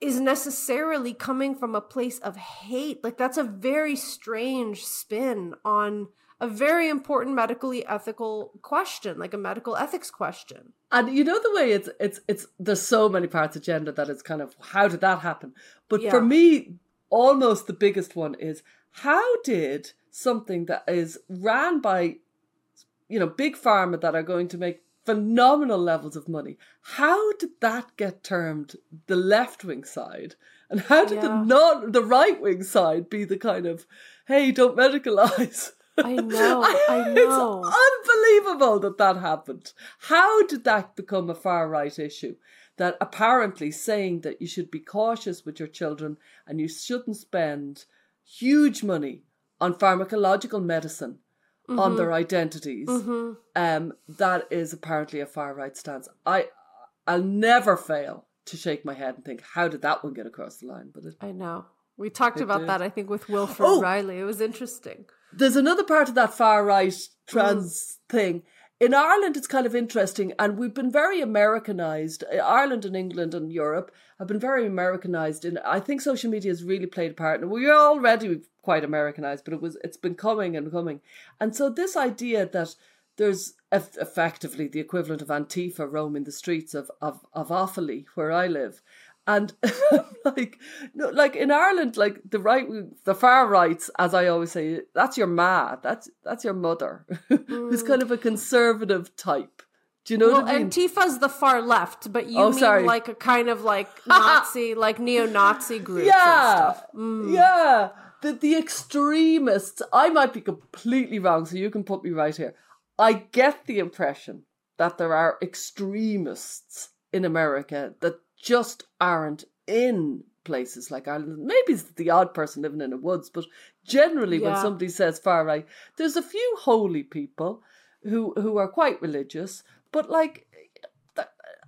is necessarily coming from a place of hate. Like that's a very strange spin on a very important medically ethical question, like a medical ethics question. And you know the way it's it's it's there's so many parts of gender that it's kind of how did that happen? But yeah. for me, almost the biggest one is how did something that is ran by you know big pharma that are going to make phenomenal levels of money how did that get termed the left wing side and how did yeah. the not the right wing side be the kind of hey don't medicalize I know, I know. It's unbelievable that that happened. How did that become a far right issue? That apparently saying that you should be cautious with your children and you shouldn't spend huge money on pharmacological medicine mm-hmm. on their identities. Mm-hmm. Um, that is apparently a far right stance. I, I'll never fail to shake my head and think, how did that one get across the line? But it, I know. We talked about did. that, I think, with Wilfred oh, Reilly. It was interesting. There's another part of that far right trans mm. thing in Ireland, it's kind of interesting, and we've been very Americanized. Uh, Ireland and England and Europe have been very Americanized, and I think social media has really played a part. And we are already quite Americanized, but it was it's been coming and coming, and so this idea that there's effectively the equivalent of Antifa roaming the streets of of of Offaly, where I live, and like no, like in Ireland, like the right, the far rights, as I always say, that's your ma, that's that's your mother, who's kind of a conservative type. Do you know well, what I mean? Antifa's the far left, but you oh, mean sorry. like a kind of like Nazi, like neo-Nazi group. Yeah, mm. yeah. The the extremists. I might be completely wrong, so you can put me right here. I get the impression that there are extremists in America that just aren't in places like Ireland. Maybe it's the odd person living in the woods, but generally, yeah. when somebody says far right, there's a few holy people who who are quite religious, but like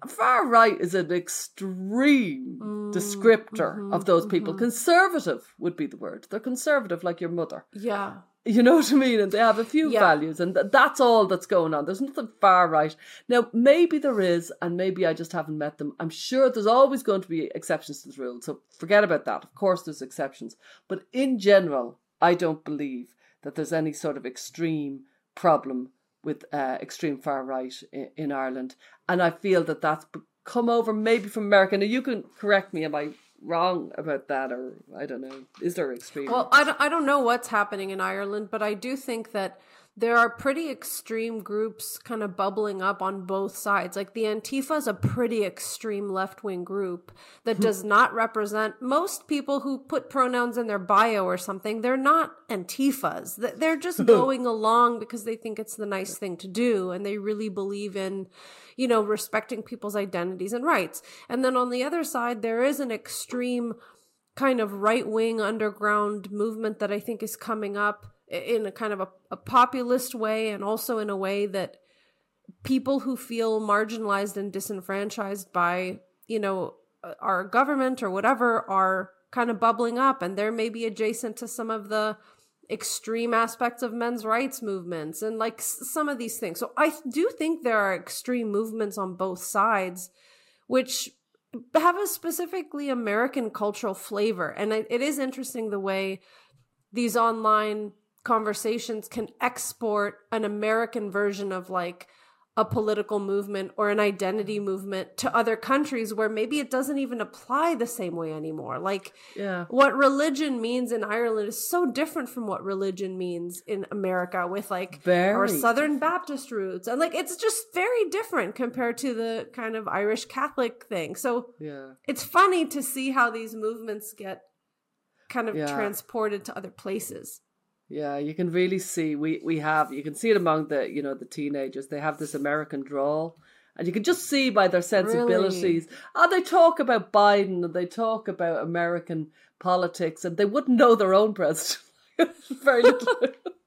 far right is an extreme mm, descriptor mm-hmm, of those people. Mm-hmm. Conservative would be the word. They're conservative like your mother. Yeah. You know what I mean? And they have a few yeah. values, and th- that's all that's going on. There's nothing far right. Now, maybe there is, and maybe I just haven't met them. I'm sure there's always going to be exceptions to the rule, so forget about that. Of course, there's exceptions. But in general, I don't believe that there's any sort of extreme problem with uh, extreme far right in, in Ireland. And I feel that that's come over maybe from America. Now, you can correct me, am I wrong about that or i don't know is there extreme well I don't, I don't know what's happening in ireland but i do think that there are pretty extreme groups kind of bubbling up on both sides. Like the Antifa is a pretty extreme left wing group that does not represent most people who put pronouns in their bio or something. They're not Antifas. They're just going along because they think it's the nice thing to do and they really believe in, you know, respecting people's identities and rights. And then on the other side, there is an extreme kind of right wing underground movement that I think is coming up in a kind of a, a populist way and also in a way that people who feel marginalized and disenfranchised by, you know, our government or whatever are kind of bubbling up and they're maybe adjacent to some of the extreme aspects of men's rights movements and like some of these things. So I do think there are extreme movements on both sides, which have a specifically American cultural flavor. And it is interesting the way these online conversations can export an American version of like a political movement or an identity mm-hmm. movement to other countries where maybe it doesn't even apply the same way anymore. Like, yeah. what religion means in Ireland is so different from what religion means in America with like very our Southern Baptist roots. And like, it's just very different compared to the kind of Irish Catholic thing. So, yeah. it's funny to see how these movements get kind of yeah. transported to other places. Yeah, you can really see we we have you can see it among the you know the teenagers. They have this American drawl, and you can just see by their sensibilities. Really? Oh, they talk about Biden and they talk about American politics, and they wouldn't know their own president. Very little.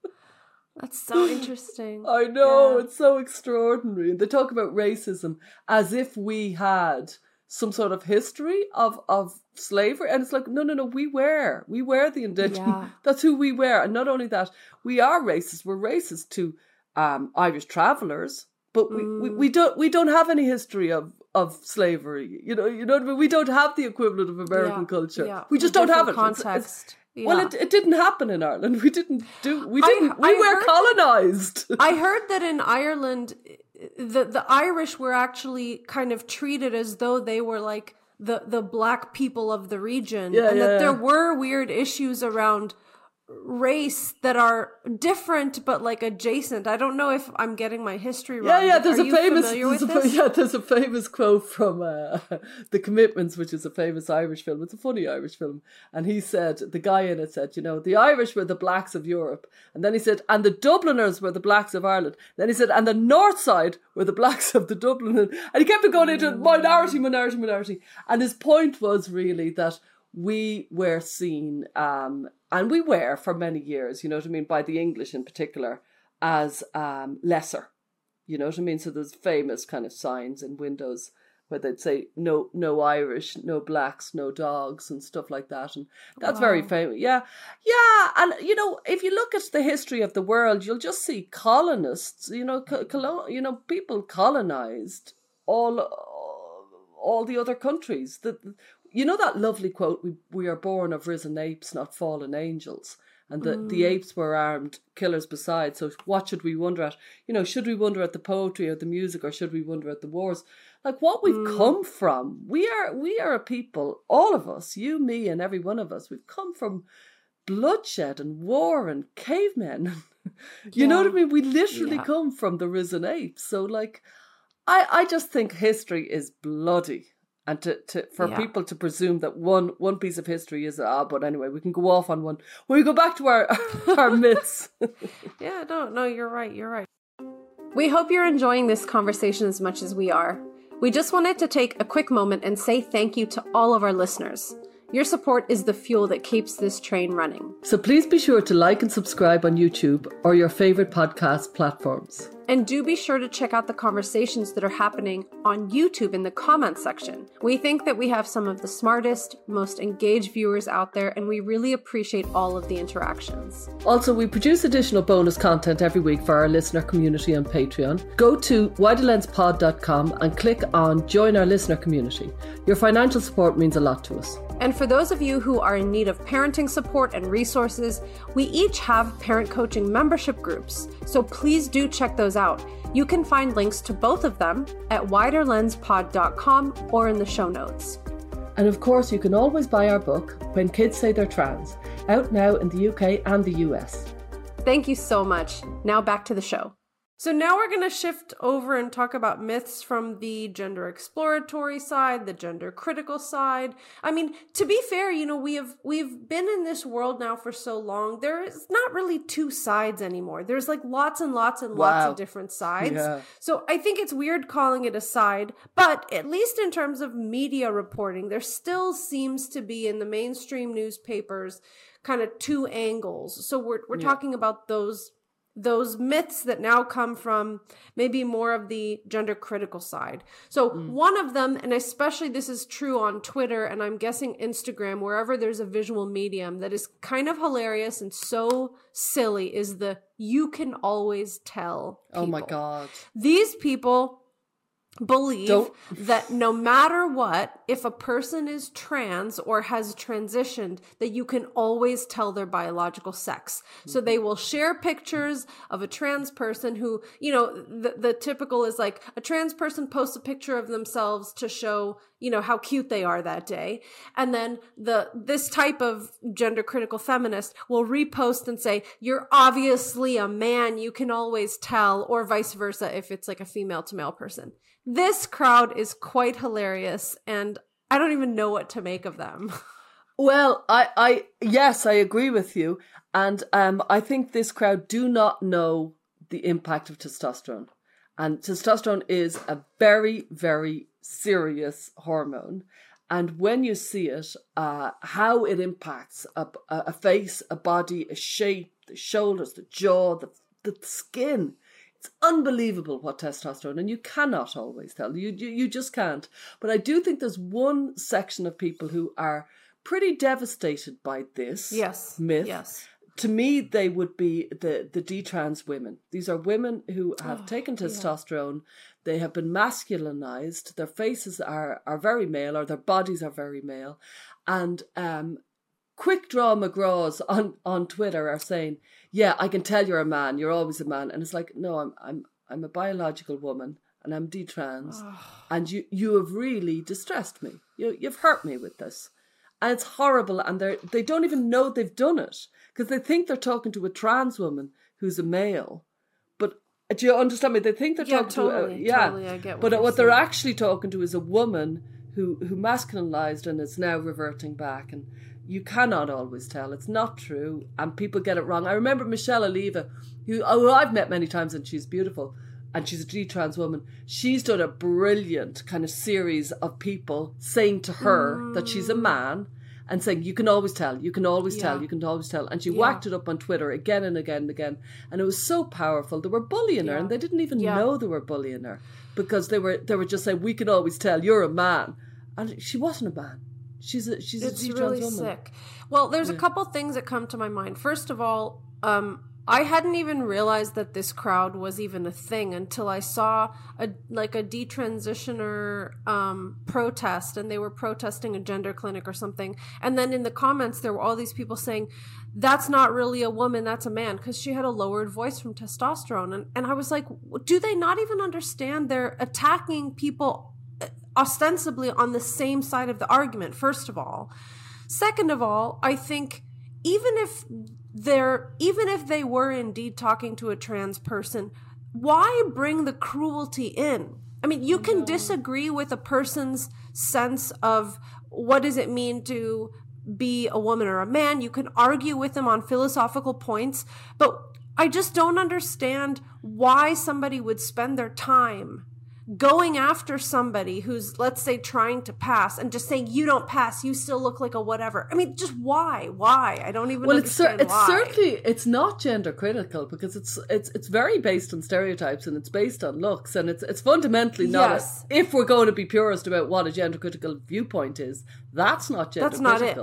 That's so interesting. I know, yeah. it's so extraordinary. They talk about racism as if we had some sort of history of of slavery and it's like no no no we were we were the indigenous yeah. that's who we were and not only that we are racist we're racist to um, irish travelers but we, mm. we, we don't we don't have any history of of slavery you know you know I mean? we don't have the equivalent of american yeah. culture yeah. we just don't have it context it's, it's, yeah. Well, it, it didn't happen in Ireland. We didn't do. We didn't. I, we I were heard, colonized. I heard that in Ireland, the the Irish were actually kind of treated as though they were like the the black people of the region, yeah, and yeah, that there were weird issues around race that are different but like adjacent. I don't know if I'm getting my history wrong. Yeah, yeah. There's a famous, there's a, yeah. There's a famous quote from uh, the Commitments, which is a famous Irish film. It's a funny Irish film, and he said the guy in it said, you know, the Irish were the blacks of Europe, and then he said, and the Dubliners were the blacks of Ireland. Then he said, and the North Side were the blacks of the Dublin, and he kept going into minority, minority, minority, and his point was really that we were seen, um, and we were for many years, you know what I mean, by the English in particular, as um, lesser. You know what I mean? So there's famous kind of signs in windows where they'd say no no Irish, no blacks, no dogs and stuff like that. And that's wow. very famous. Yeah. Yeah. And you know, if you look at the history of the world, you'll just see colonists, you know, colon, you know, people colonized all all the other countries. That you know that lovely quote, we we are born of risen apes, not fallen angels and the, mm. the apes were armed killers besides So what should we wonder at? You know, should we wonder at the poetry or the music or should we wonder at the wars? Like what we've mm. come from. We are we are a people, all of us, you, me, and every one of us, we've come from bloodshed and war and cavemen. you yeah. know what I mean? We literally yeah. come from the risen apes. So like I, I just think history is bloody and to, to for yeah. people to presume that one one piece of history is ah but anyway we can go off on one. We go back to our our myths. Yeah no no you're right you're right. We hope you're enjoying this conversation as much as we are. We just wanted to take a quick moment and say thank you to all of our listeners your support is the fuel that keeps this train running. So please be sure to like and subscribe on YouTube or your favorite podcast platforms. And do be sure to check out the conversations that are happening on YouTube in the comments section. We think that we have some of the smartest, most engaged viewers out there, and we really appreciate all of the interactions. Also, we produce additional bonus content every week for our listener community on Patreon. Go to widerlenspod.com and click on Join Our Listener Community. Your financial support means a lot to us. And for those of you who are in need of parenting support and resources, we each have parent coaching membership groups, so please do check those out. You can find links to both of them at widerlenspod.com or in the show notes. And of course, you can always buy our book, When Kids Say They're Trans, out now in the UK and the US. Thank you so much. Now back to the show. So now we're going to shift over and talk about myths from the gender exploratory side, the gender critical side. I mean, to be fair, you know, we have we've been in this world now for so long. There is not really two sides anymore. There's like lots and lots and wow. lots of different sides. Yeah. So I think it's weird calling it a side, but at least in terms of media reporting, there still seems to be in the mainstream newspapers kind of two angles. So we're we're yeah. talking about those those myths that now come from maybe more of the gender critical side. So, mm. one of them, and especially this is true on Twitter and I'm guessing Instagram, wherever there's a visual medium that is kind of hilarious and so silly, is the you can always tell. People. Oh my God. These people believe Don't. that no matter what, if a person is trans or has transitioned, that you can always tell their biological sex. So they will share pictures of a trans person who, you know, the, the typical is like a trans person posts a picture of themselves to show, you know, how cute they are that day. And then the, this type of gender critical feminist will repost and say, you're obviously a man. You can always tell, or vice versa if it's like a female to male person. This crowd is quite hilarious, and I don't even know what to make of them. Well, I, I, yes, I agree with you, and um, I think this crowd do not know the impact of testosterone, and testosterone is a very, very serious hormone, and when you see it, uh, how it impacts a, a face, a body, a shape, the shoulders, the jaw, the the skin, it's unbelievable what testosterone, and you cannot always tell. You, you you just can't. But I do think there's one section of people who are pretty devastated by this yes myth. Yes. To me, they would be the the detrans women. These are women who have oh, taken testosterone. Yeah. They have been masculinized. Their faces are are very male, or their bodies are very male, and um, quick draw McGraws on on Twitter are saying yeah, I can tell you're a man. You're always a man. And it's like, no, I'm I'm I'm a biological woman and I'm detrans. Oh. And you you have really distressed me. You you've hurt me with this. And it's horrible and they they don't even know they've done it because they think they're talking to a trans woman who's a male. But do you understand me? They think they're yeah, talking totally, to a yeah. Totally, I get what but what saying. they're actually talking to is a woman who who masculinized and is now reverting back and you cannot always tell. It's not true, and people get it wrong. I remember Michelle Alleva, who oh, I've met many times, and she's beautiful, and she's a trans woman. She's done a brilliant kind of series of people saying to her mm. that she's a man, and saying you can always tell, you can always tell, you can always tell, and she Yeah. whacked it up on Twitter again and again and again, and it was so powerful. They were bullying her, and they didn't even Yeah. know they were bullying her because they were they were just saying we can always tell you're a man, and she wasn't a man. She's a she's it's a really woman. sick. Well, there's a couple things that come to my mind. First of all, um, I hadn't even realized that this crowd was even a thing until I saw a like a detransitioner um, protest, and they were protesting a gender clinic or something. And then in the comments, there were all these people saying, "That's not really a woman, that's a man," because she had a lowered voice from testosterone. And and I was like, do they not even understand? They're attacking people uh, ostensibly on the same side of the argument. First of all, second of all, I think even if they're even if they were indeed talking to a trans person, why bring the cruelty in? I mean, you can disagree with a person's sense of what does it mean to be a woman or a man. You can argue with them on philosophical points, but I just don't understand why somebody would spend their time going after somebody who's let's say trying to pass and just saying you don't pass you still look like a whatever i mean just why why i don't even Well, it's cer- it's why. certainly it's not gender critical because it's it's it's very based on stereotypes and it's based on looks and it's it's fundamentally not. a- Yes. if we're going to be purist about what a gender critical viewpoint is, that's not gender that's not it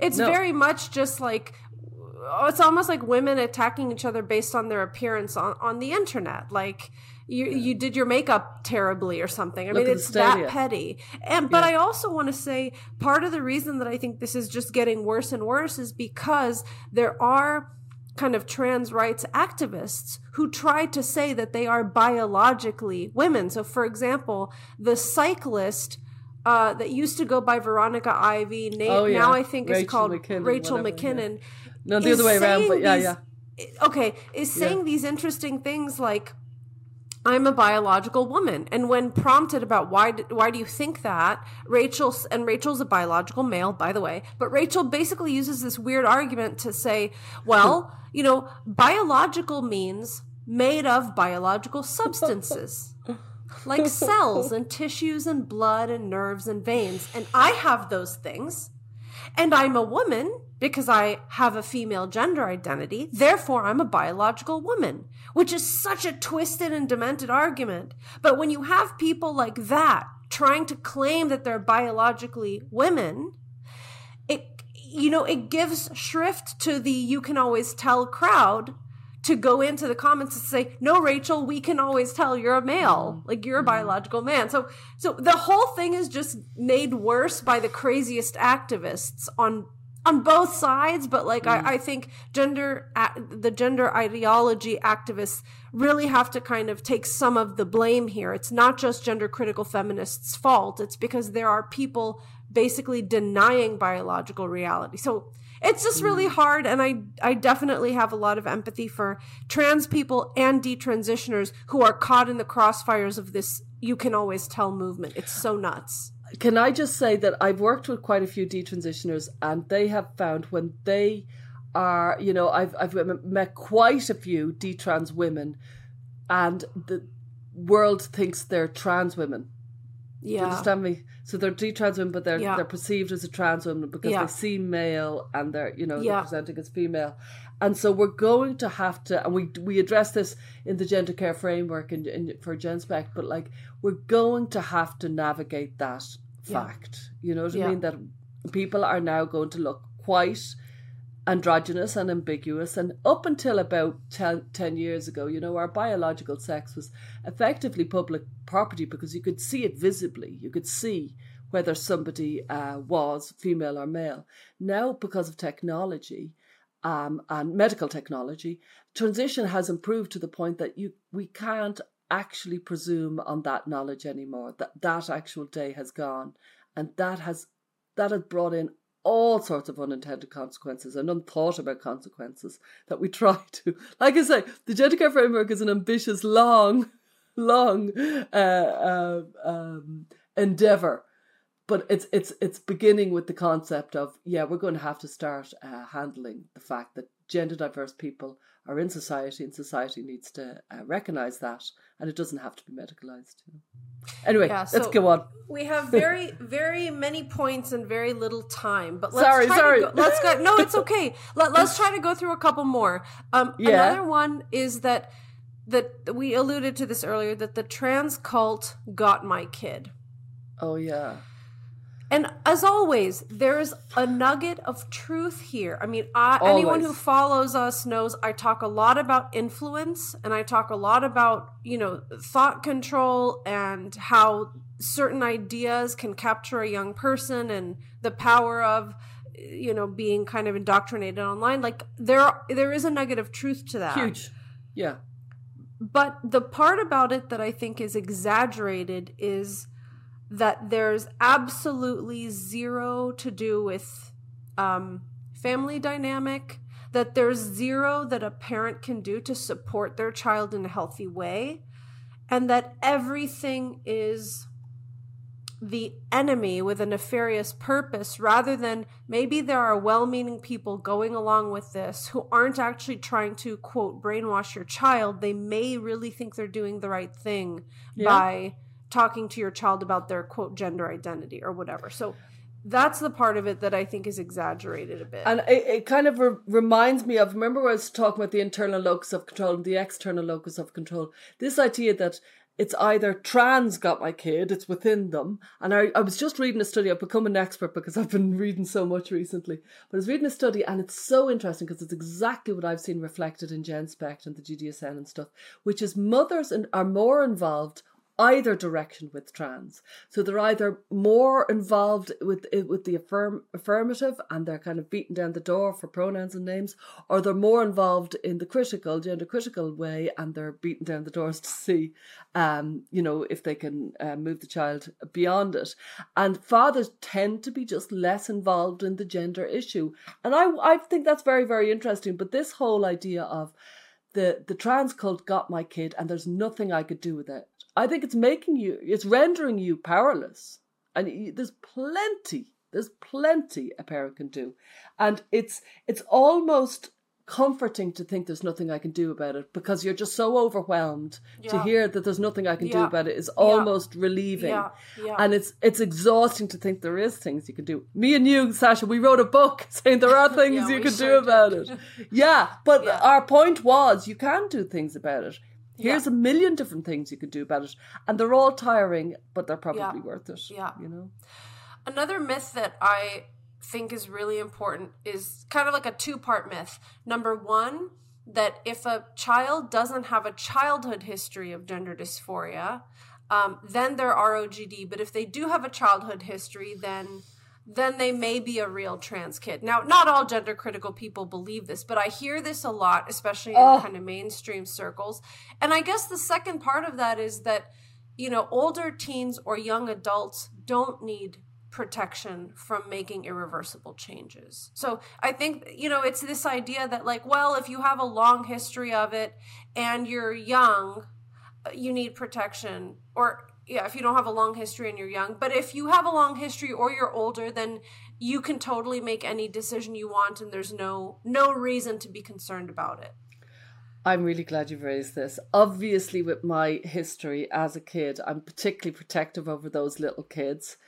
it's No. very much just like it's almost like women attacking each other based on their appearance on, on the internet like you you did your makeup terribly or something i Look mean it's that petty and but Yeah. i also want to say part of the reason that i think this is just getting worse and worse is because there are kind of trans rights activists who try to say that they are biologically women so for example the cyclist uh, that used to go by Veronica Ivy. Na- Oh, yeah. Now I think Rachel is called McKinnon, Rachel whatever, yeah. McKinnon. No, the other way around, but yeah, these- yeah. Okay, is saying these interesting things like, "I'm a biological woman," and when prompted about why d- why do you think that, Rachel and Rachel's a biological male, by the way, but Rachel basically uses this weird argument to say, well, you know, biological means made of biological substances like cells and tissues and blood and nerves and veins. And I have those things. And I'm a woman because I have a female gender identity. Therefore, I'm a biological woman, which is such a twisted and demented argument. But when you have people like that trying to claim that they're biologically women, it you know it gives shrift to the you can always tell crowd to go into the comments and say no rachel we can always tell you're a male. Like you're a mm-hmm. biological man. So so the whole thing is just made worse by the craziest activists on on both sides but like I, mm. I think gender the gender ideology activists really have to kind of take some of the blame here. It's not just gender critical feminists fault. It's because there are people basically denying biological reality. So it's just really mm. hard and i i definitely have a lot of empathy for trans people and detransitioners who are caught in the crossfires of this you can always tell movement. It's so nuts Can I just say that I've worked with quite a few detransitioners, and they have found when they are, you know, I've I've met quite a few detrans women, and the world thinks they're trans women. Do you yeah understand me? So they're detrans women, but they're Yeah. they're perceived as a trans woman because Yeah. they seem male and they're you know Yeah. they're presenting as female, and so we're going to have to, and we we address this in the gender care framework and in, for Genspect, but like we're going to have to navigate that Yeah. fact. You know what Yeah. I mean? That people are now going to look quite androgynous and ambiguous and up until about 10, 10 years ago you know our biological sex was effectively public property because you could see it visibly you could see whether somebody uh, was female or male now because of technology um, and medical technology transition has improved to the point that you we can't actually presume on that knowledge anymore that that actual day has gone. And that has that has brought in all sorts of unintended consequences and unthought about consequences that we try to like i say the care framework is an ambitious long long uh, uh, um, endeavor but it's it's it's beginning with the concept of yeah we're going to have to start uh, handling the fact that gender diverse people are in society, and society needs to uh, recognize that, and it doesn't have to be medicalized. Anyway, yeah, so let's go on. We have very, very many points and very little time, but let's sorry, try sorry. Go, let's go. No, it's okay. Let, us try to go through a couple more. Um, yeah. Another one is that that we alluded to this earlier that the trans cult got my kid. Oh yeah. And as always, there's a nugget of truth here. I mean, I, anyone who follows us knows I talk a lot about influence and I talk a lot about, you know, thought control and how certain ideas can capture a young person and the power of you know being kind of indoctrinated online. Like there there is a nugget of truth to that. Huge. Yeah. But the part about it that i think is exaggerated is that there's absolutely zero to do with um, family dynamic, that there's zero that a parent can do to support their child in a healthy way, and that everything is the enemy with a nefarious purpose rather than maybe there are well meaning people going along with this who aren't actually trying to, quote, brainwash your child. They may really think they're doing the right thing yeah. by talking to your child about their quote gender identity or whatever. So that's the part of it that I think is exaggerated a bit. And it, it kind of re- reminds me of remember when I was talking about the internal locus of control and the external locus of control. This idea that it's either trans got my kid, it's within them. And I, I was just reading a study, I've become an expert because I've been reading so much recently. But I was reading a study and it's so interesting because it's exactly what I've seen reflected in Genspect and the GDSN and stuff, which is mothers and are more involved either direction with trans. So they're either more involved with with the affirm, affirmative and they're kind of beating down the door for pronouns and names, or they're more involved in the critical, gender critical way and they're beating down the doors to see, um, you know, if they can uh, move the child beyond it. And fathers tend to be just less involved in the gender issue, and I I think that's very very interesting. But this whole idea of the the trans cult got my kid and there's nothing I could do with it I think it's making you, it's rendering you powerless. And there's plenty, there's plenty a parent can do. And it's, it's almost comforting to think there's nothing I can do about it because you're just so overwhelmed yeah. to hear that there's nothing I can yeah. do about it is almost yeah. relieving. And it's it's exhausting to think there is things you can do. Me and you, Sasha, we wrote a book saying there are things you can do about it. Yeah, but our point was you can do things about it. Here's yeah. a million different things you could do about it, and they're all tiring, but they're probably yeah. worth it. Yeah, you know. Another myth that I think is really important is kind of like a two-part myth. Number one, that if a child doesn't have a childhood history of gender dysphoria, um, then they're ROGD. But if they do have a childhood history, then then they may be a real trans kid. Now, not all gender critical people believe this, but I hear this a lot, especially in oh. kind of mainstream circles. And I guess the second part of that is that, you know, older teens or young adults don't need protection from making irreversible changes. So I think, you know, it's this idea that, like, well, if you have a long history of it and you're young, uh, you need protection. Or, yeah, if you don't have a long history and you're young. But if you have a long history or you're older, then you can totally make any decision you want and there's no no reason to be concerned about it. I'm really glad you've raised this. Obviously, with my history as a kid, I'm particularly protective over those little kids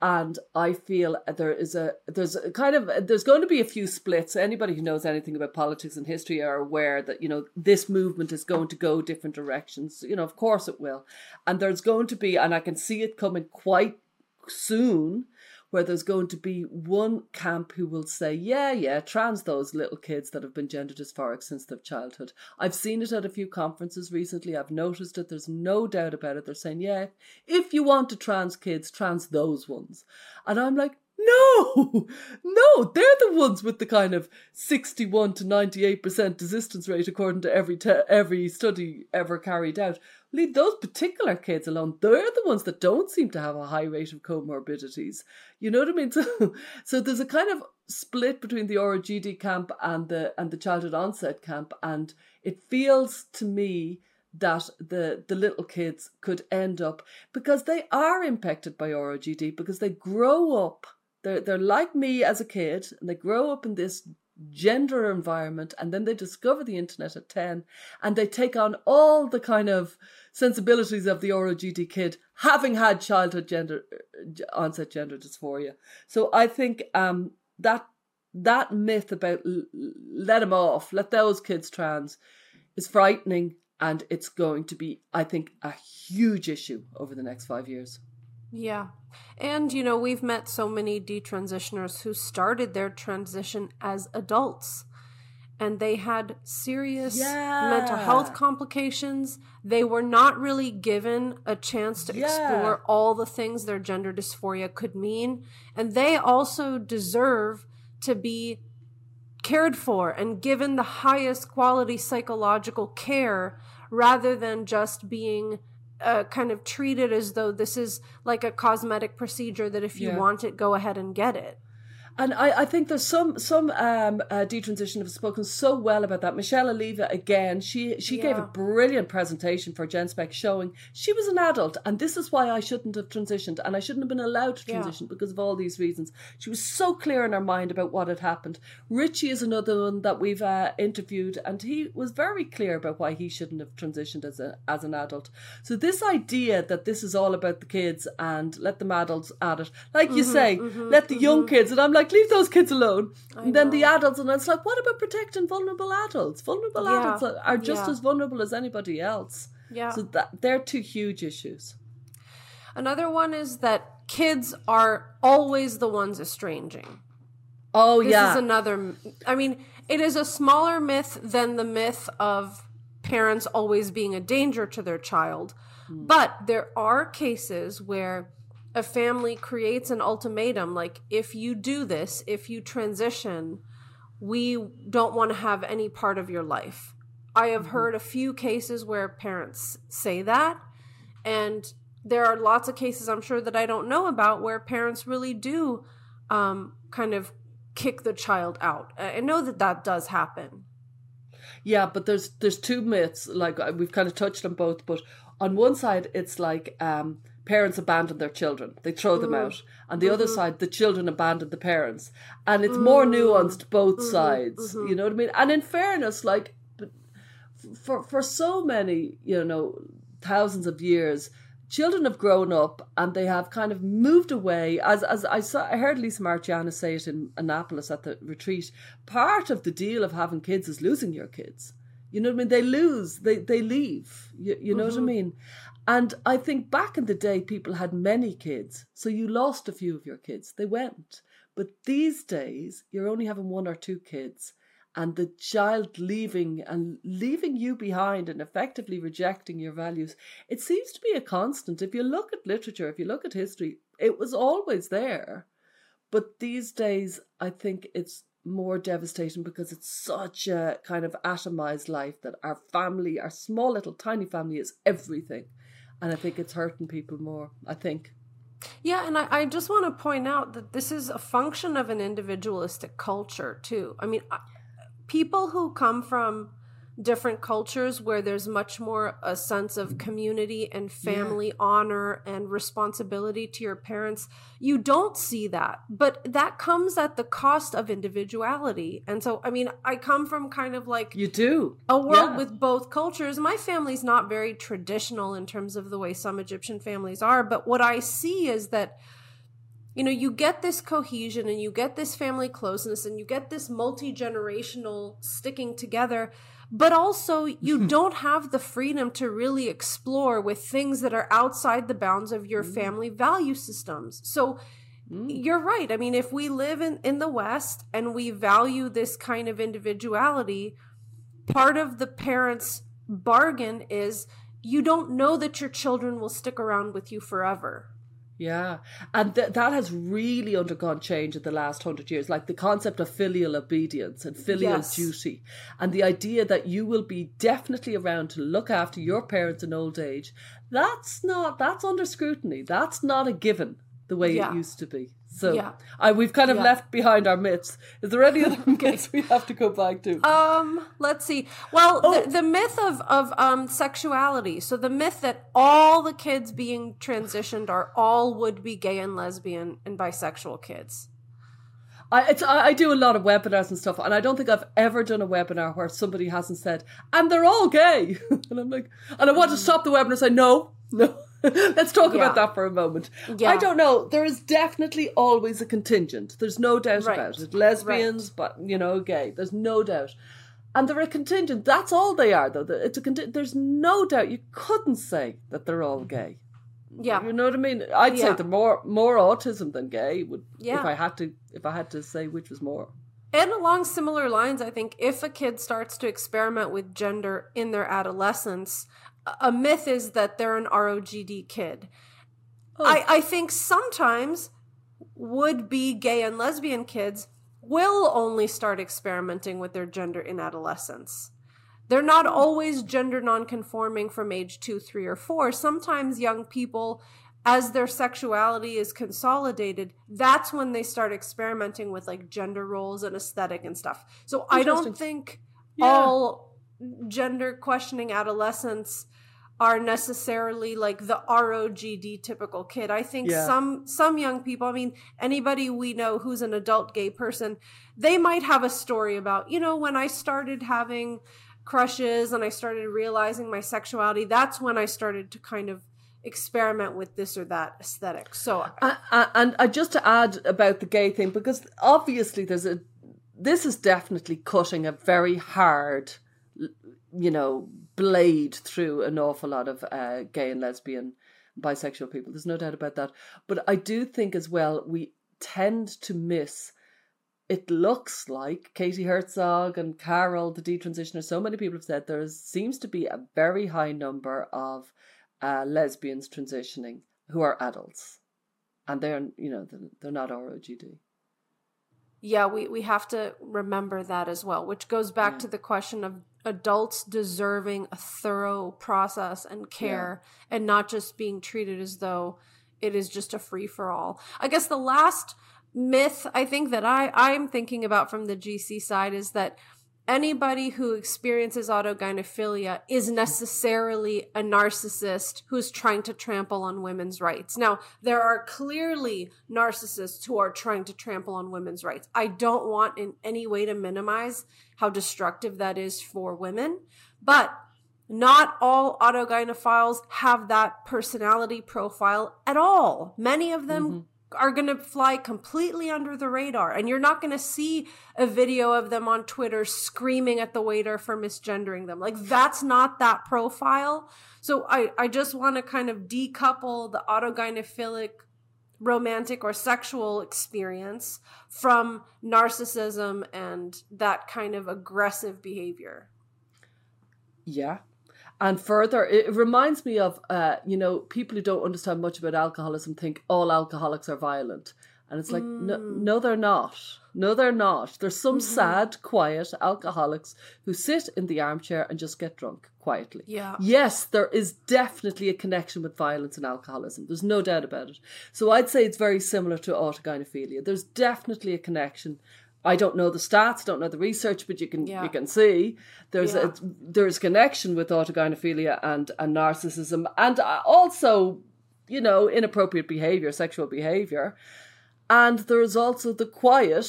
and I feel there is a there's a kind of there's going to be a few splits. Anybody who knows anything about politics and history are aware that you know this movement is going to go different directions. You know, of course it will, and there's going to be, and I can see it coming quite soon where there's going to be one camp who will say, yeah, yeah, trans those little kids that have been gender dysphoric since their childhood. I've seen it at a few conferences recently. I've noticed it. There's no doubt about it. They're saying, yeah, if you want to trans kids, trans those ones. And I'm like, no, no, they're the ones with the kind of 61 to 98% desistance rate according to every te- every study ever carried out. Leave those particular kids alone. They're the ones that don't seem to have a high rate of comorbidities. You know what I mean? So, so there's a kind of split between the ROGD camp and the and the childhood onset camp, and it feels to me that the the little kids could end up because they are impacted by ROGD because they grow up they're they're like me as a kid and they grow up in this gender environment and then they discover the internet at 10 and they take on all the kind of sensibilities of the ROGD kid having had childhood gender uh, onset gender dysphoria. So I think um, that that myth about let them off, let those kids trans is frightening and it's going to be I think a huge issue over the next 5 years. Yeah. And, you know, we've met so many detransitioners who started their transition as adults and they had serious yeah. mental health complications. They were not really given a chance to yeah. explore all the things their gender dysphoria could mean. And they also deserve to be cared for and given the highest quality psychological care rather than just being uh, kind of treat it as though this is like a cosmetic procedure that if you yeah. want it, go ahead and get it. And I, I think there's some some um, uh, detransition have spoken so well about that. Michelle Alleva again, she she yeah. gave a brilliant presentation for Genspect showing she was an adult, and this is why I shouldn't have transitioned, and I shouldn't have been allowed to transition yeah. because of all these reasons. She was so clear in her mind about what had happened. Richie is another one that we've uh, interviewed, and he was very clear about why he shouldn't have transitioned as a as an adult. So this idea that this is all about the kids and let them adults at it, like you mm-hmm, say, mm-hmm, let the mm-hmm. young kids, and I'm like like, leave those kids alone. And then the adults, and it's like, what about protecting vulnerable adults? Vulnerable yeah. adults are, are just yeah. as vulnerable as anybody else. Yeah. So that they're two huge issues. Another one is that kids are always the ones estranging. Oh this yeah. This is another I mean, it is a smaller myth than the myth of parents always being a danger to their child. Mm. But there are cases where a family creates an ultimatum like if you do this if you transition we don't want to have any part of your life. I have mm-hmm. heard a few cases where parents say that and there are lots of cases i'm sure that i don't know about where parents really do um, kind of kick the child out. I know that that does happen. Yeah but there's there's two myths like uh, we've kind of touched on both but on one side it's like um parents abandon their children. They throw them mm. out. On the mm-hmm. other side, the children abandon the parents. And it's mm. more nuanced both mm-hmm. sides. Mm-hmm. You know what I mean? And in fairness, like for for so many, you know, thousands of years, children have grown up and they have kind of moved away. As as I saw, I heard Lisa Marchiano say it in Annapolis at the retreat. Part of the deal of having kids is losing your kids. You know what I mean? They lose, they they leave. You, you know mm-hmm. what I mm-hmm. mean? And I think back in the day, people had many kids. So you lost a few of your kids. They went. But these days, you're only having one or two kids. And the child leaving and leaving you behind and effectively rejecting your values, it seems to be a constant. If you look at literature, if you look at history, it was always there. But these days, I think it's more devastating because it's such a kind of atomized life that our family, our small little tiny family, is everything and I think it's hurting people more. I think. Yeah, and I, I just want to point out that this is a function of an individualistic culture too. I mean, people who come from different cultures where there's much more a sense of mm. community and family yeah. honor and responsibility to your parents. You don't see that but that comes at the cost of individuality. And so i mean i come from kind of like you do. a world yeah. with both cultures. My family's not very traditional in terms of the way some egyptian families are but what i see is that you know, you get this cohesion and you get this family closeness and you get this multi generational sticking together but also you don't have the freedom to really explore with things that are outside the bounds of your mm. family value systems. So mm. you're right. I mean, if we live in, in the West and we value this kind of individuality, part of the parents' bargain is you don't know that your children will stick around with you forever. Yeah, and th- that has really undergone change in the last hundred years. Like the concept of filial obedience and filial yes. duty, and the idea that you will be definitely around to look after your parents in old age. That's not that's under scrutiny. That's not a given the way yeah. it used to be. So yeah. I, we've kind of yeah. left behind our myths. Is there any other okay. myths we have to go back to? Um, let's see. Well, oh. the, the, myth of of um sexuality. So the myth that all the kids being transitioned are all would be gay and lesbian and bisexual kids. I, it's, I, I do a lot of webinars and stuff, and I don't think I've ever done a webinar where somebody hasn't said, and they're all gay. and I'm like, and I want to Mm. stop the webinar and say, no, no. Let's talk Yeah. about that for a moment. Yeah. I don't know. There is definitely always a contingent. There's no doubt Right. about it. Lesbians, but, you know, gay. There's no doubt. And they're a contingent. That's all they are, though. It's a conti- There's no doubt. You couldn't say that they're all gay. Yeah. You know what I mean? I'd say Yeah. they're more more autism than gay. Would Yeah. if I had to if I had to say which was more. And along similar lines, I think if a kid starts to experiment with gender in their adolescence, a- myth is that they're an ROGD kid. Oh. I, I think sometimes would be gay and lesbian kids will only start experimenting with their gender in adolescence. They're not hmm. always gender nonconforming from age two, three, or four. Sometimes young people, as their sexuality is consolidated, that's when they start experimenting with like gender roles and aesthetic and stuff. So I don't think Yeah. all gender questioning adolescents are necessarily like the ROGD typical kid. I think Yeah. some some young people, I mean anybody we know who's an adult gay person, they might have a story about, you know, when I started having crushes and I started realizing my sexuality, that's when I started to kind of experiment with this or that aesthetic. So A- a- and I just to add about the gay thing because obviously there's a this is definitely cutting a very hard you know blade through an awful lot of uh, gay and lesbian bisexual people. There's no doubt about that. But i do think as well we tend to miss it looks like Katie Herzog and Carol, the detransitioner, so many people have said there is, seems to be a very high number of uh, lesbians transitioning who are adults, and they're you know they're, not ROGD. Yeah, we, we have to remember that as well, which goes back Yeah. to the question of adults deserving a thorough process and care and not just being treated as though it is just a free for all. I guess the last myth I think that I, I'm thinking about from the GC side is that anybody who experiences autogynephilia is necessarily a narcissist who's trying to trample on women's rights. Now, there are clearly narcissists who are trying to trample on women's rights. I don't want in any way to minimize how destructive that is for women, but not all autogynephiles have that personality profile at all. Many of them mm-hmm. Are going to fly completely under the radar and you're not going to see a video of them on Twitter screaming at the waiter for misgendering them. Like that's not that profile. So I I just want to kind of decouple the autogynephilic romantic or sexual experience from narcissism and that kind of aggressive behavior. Yeah. And further, it reminds me of, uh, you know, people who don't understand much about alcoholism think all alcoholics are violent. And it's like, no, no, they're not. No, they're not. There's some sad, quiet alcoholics who sit in the armchair and just get drunk quietly. Yeah. Yes, there is definitely a connection with violence and alcoholism. There's no doubt about it. So I'd say it's very similar to autogynephilia. There's definitely a connection. I don't know the stats, don't know the research, but you can Yeah. you can see there's Yeah. a there's connection with autogynephilia and and narcissism, and uh, also you know inappropriate behavior, sexual behavior, and there is also the quiet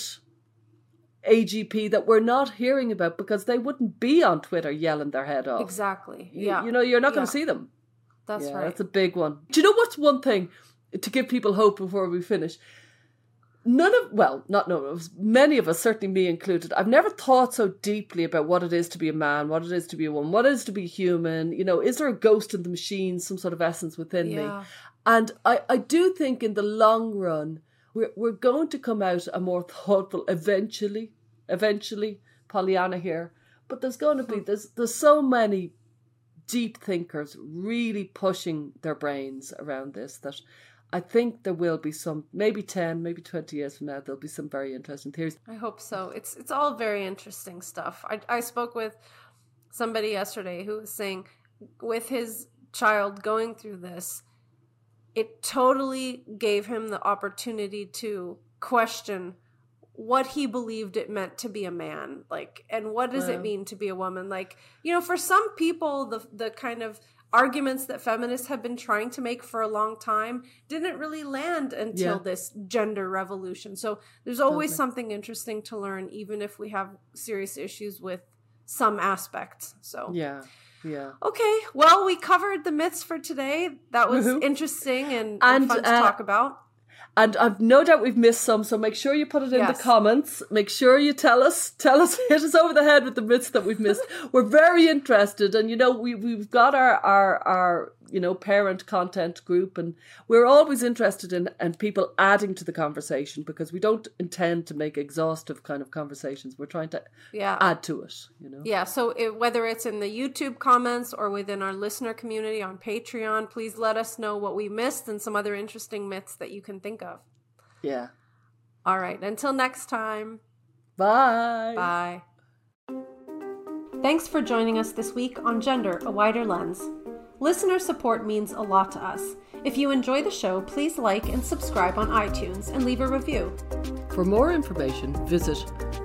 AGP that we're not hearing about because they wouldn't be on Twitter yelling their head off. Exactly. You- Yeah. you know you're not going Yeah. to see them. That's yeah, right. that's a big one. Do you know what's one thing to give people hope before we finish? None of, well, not none of us, many of us, certainly me included, I've never thought so deeply about what it is to be a man, what it is to be a woman, what it is to be human. You know, is there a ghost in the machine, some sort of essence within Yeah. me? And I, I do think in the long run, we're, we're going to come out a more thoughtful eventually, eventually, Pollyanna here. But there's going to be, hmm. there's, there's so many deep thinkers really pushing their brains around this that I think there will be some maybe 10 maybe 20 years from now there'll be some very interesting theories I hope so. It's it's all very interesting stuff. I I spoke with somebody yesterday who was saying with his child going through this, it totally gave him the opportunity to question what he believed it meant to be a man like and what does it mean to be a woman like you know for some people the the kind of arguments that feminists have been trying to make for a long time didn't really land until Yeah. this gender revolution. So there's always Totally. something interesting to learn, even if we have serious issues with some aspects. So Yeah. Yeah. Okay, well, we covered the myths for today. That was Woohoo. interesting and, and And, fun to uh, talk about. And I've no doubt we've missed some, so make sure you put it in Yes. the comments. Make sure you tell us, tell us, hit us over the head with the myths that we've missed. We're very interested, and you know we we've got our our our you know parent content group, and we're always interested in and people adding to the conversation because we don't intend to make exhaustive kind of conversations. We're trying to Yeah. add to it. You know. Yeah, so it, whether it's in the YouTube comments or within our listener community on Patreon, please let us know what we missed and some other interesting myths that you can think of. Yeah. All right, until next time, Bye. bye. Thanks for joining us this week on Gender, a Wider Lens. Listener support means a lot to us. If you enjoy the show, please like and subscribe on iTunes and leave a review. For more information, visit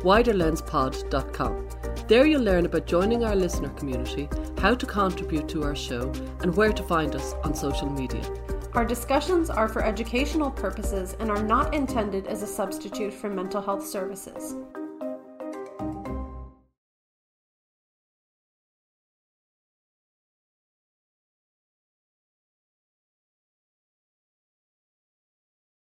widerlenspod.com. There you'll learn about joining our listener community, how to contribute to our show, and where to find us on social media. Our discussions are for educational purposes and are not intended as a substitute for mental health services.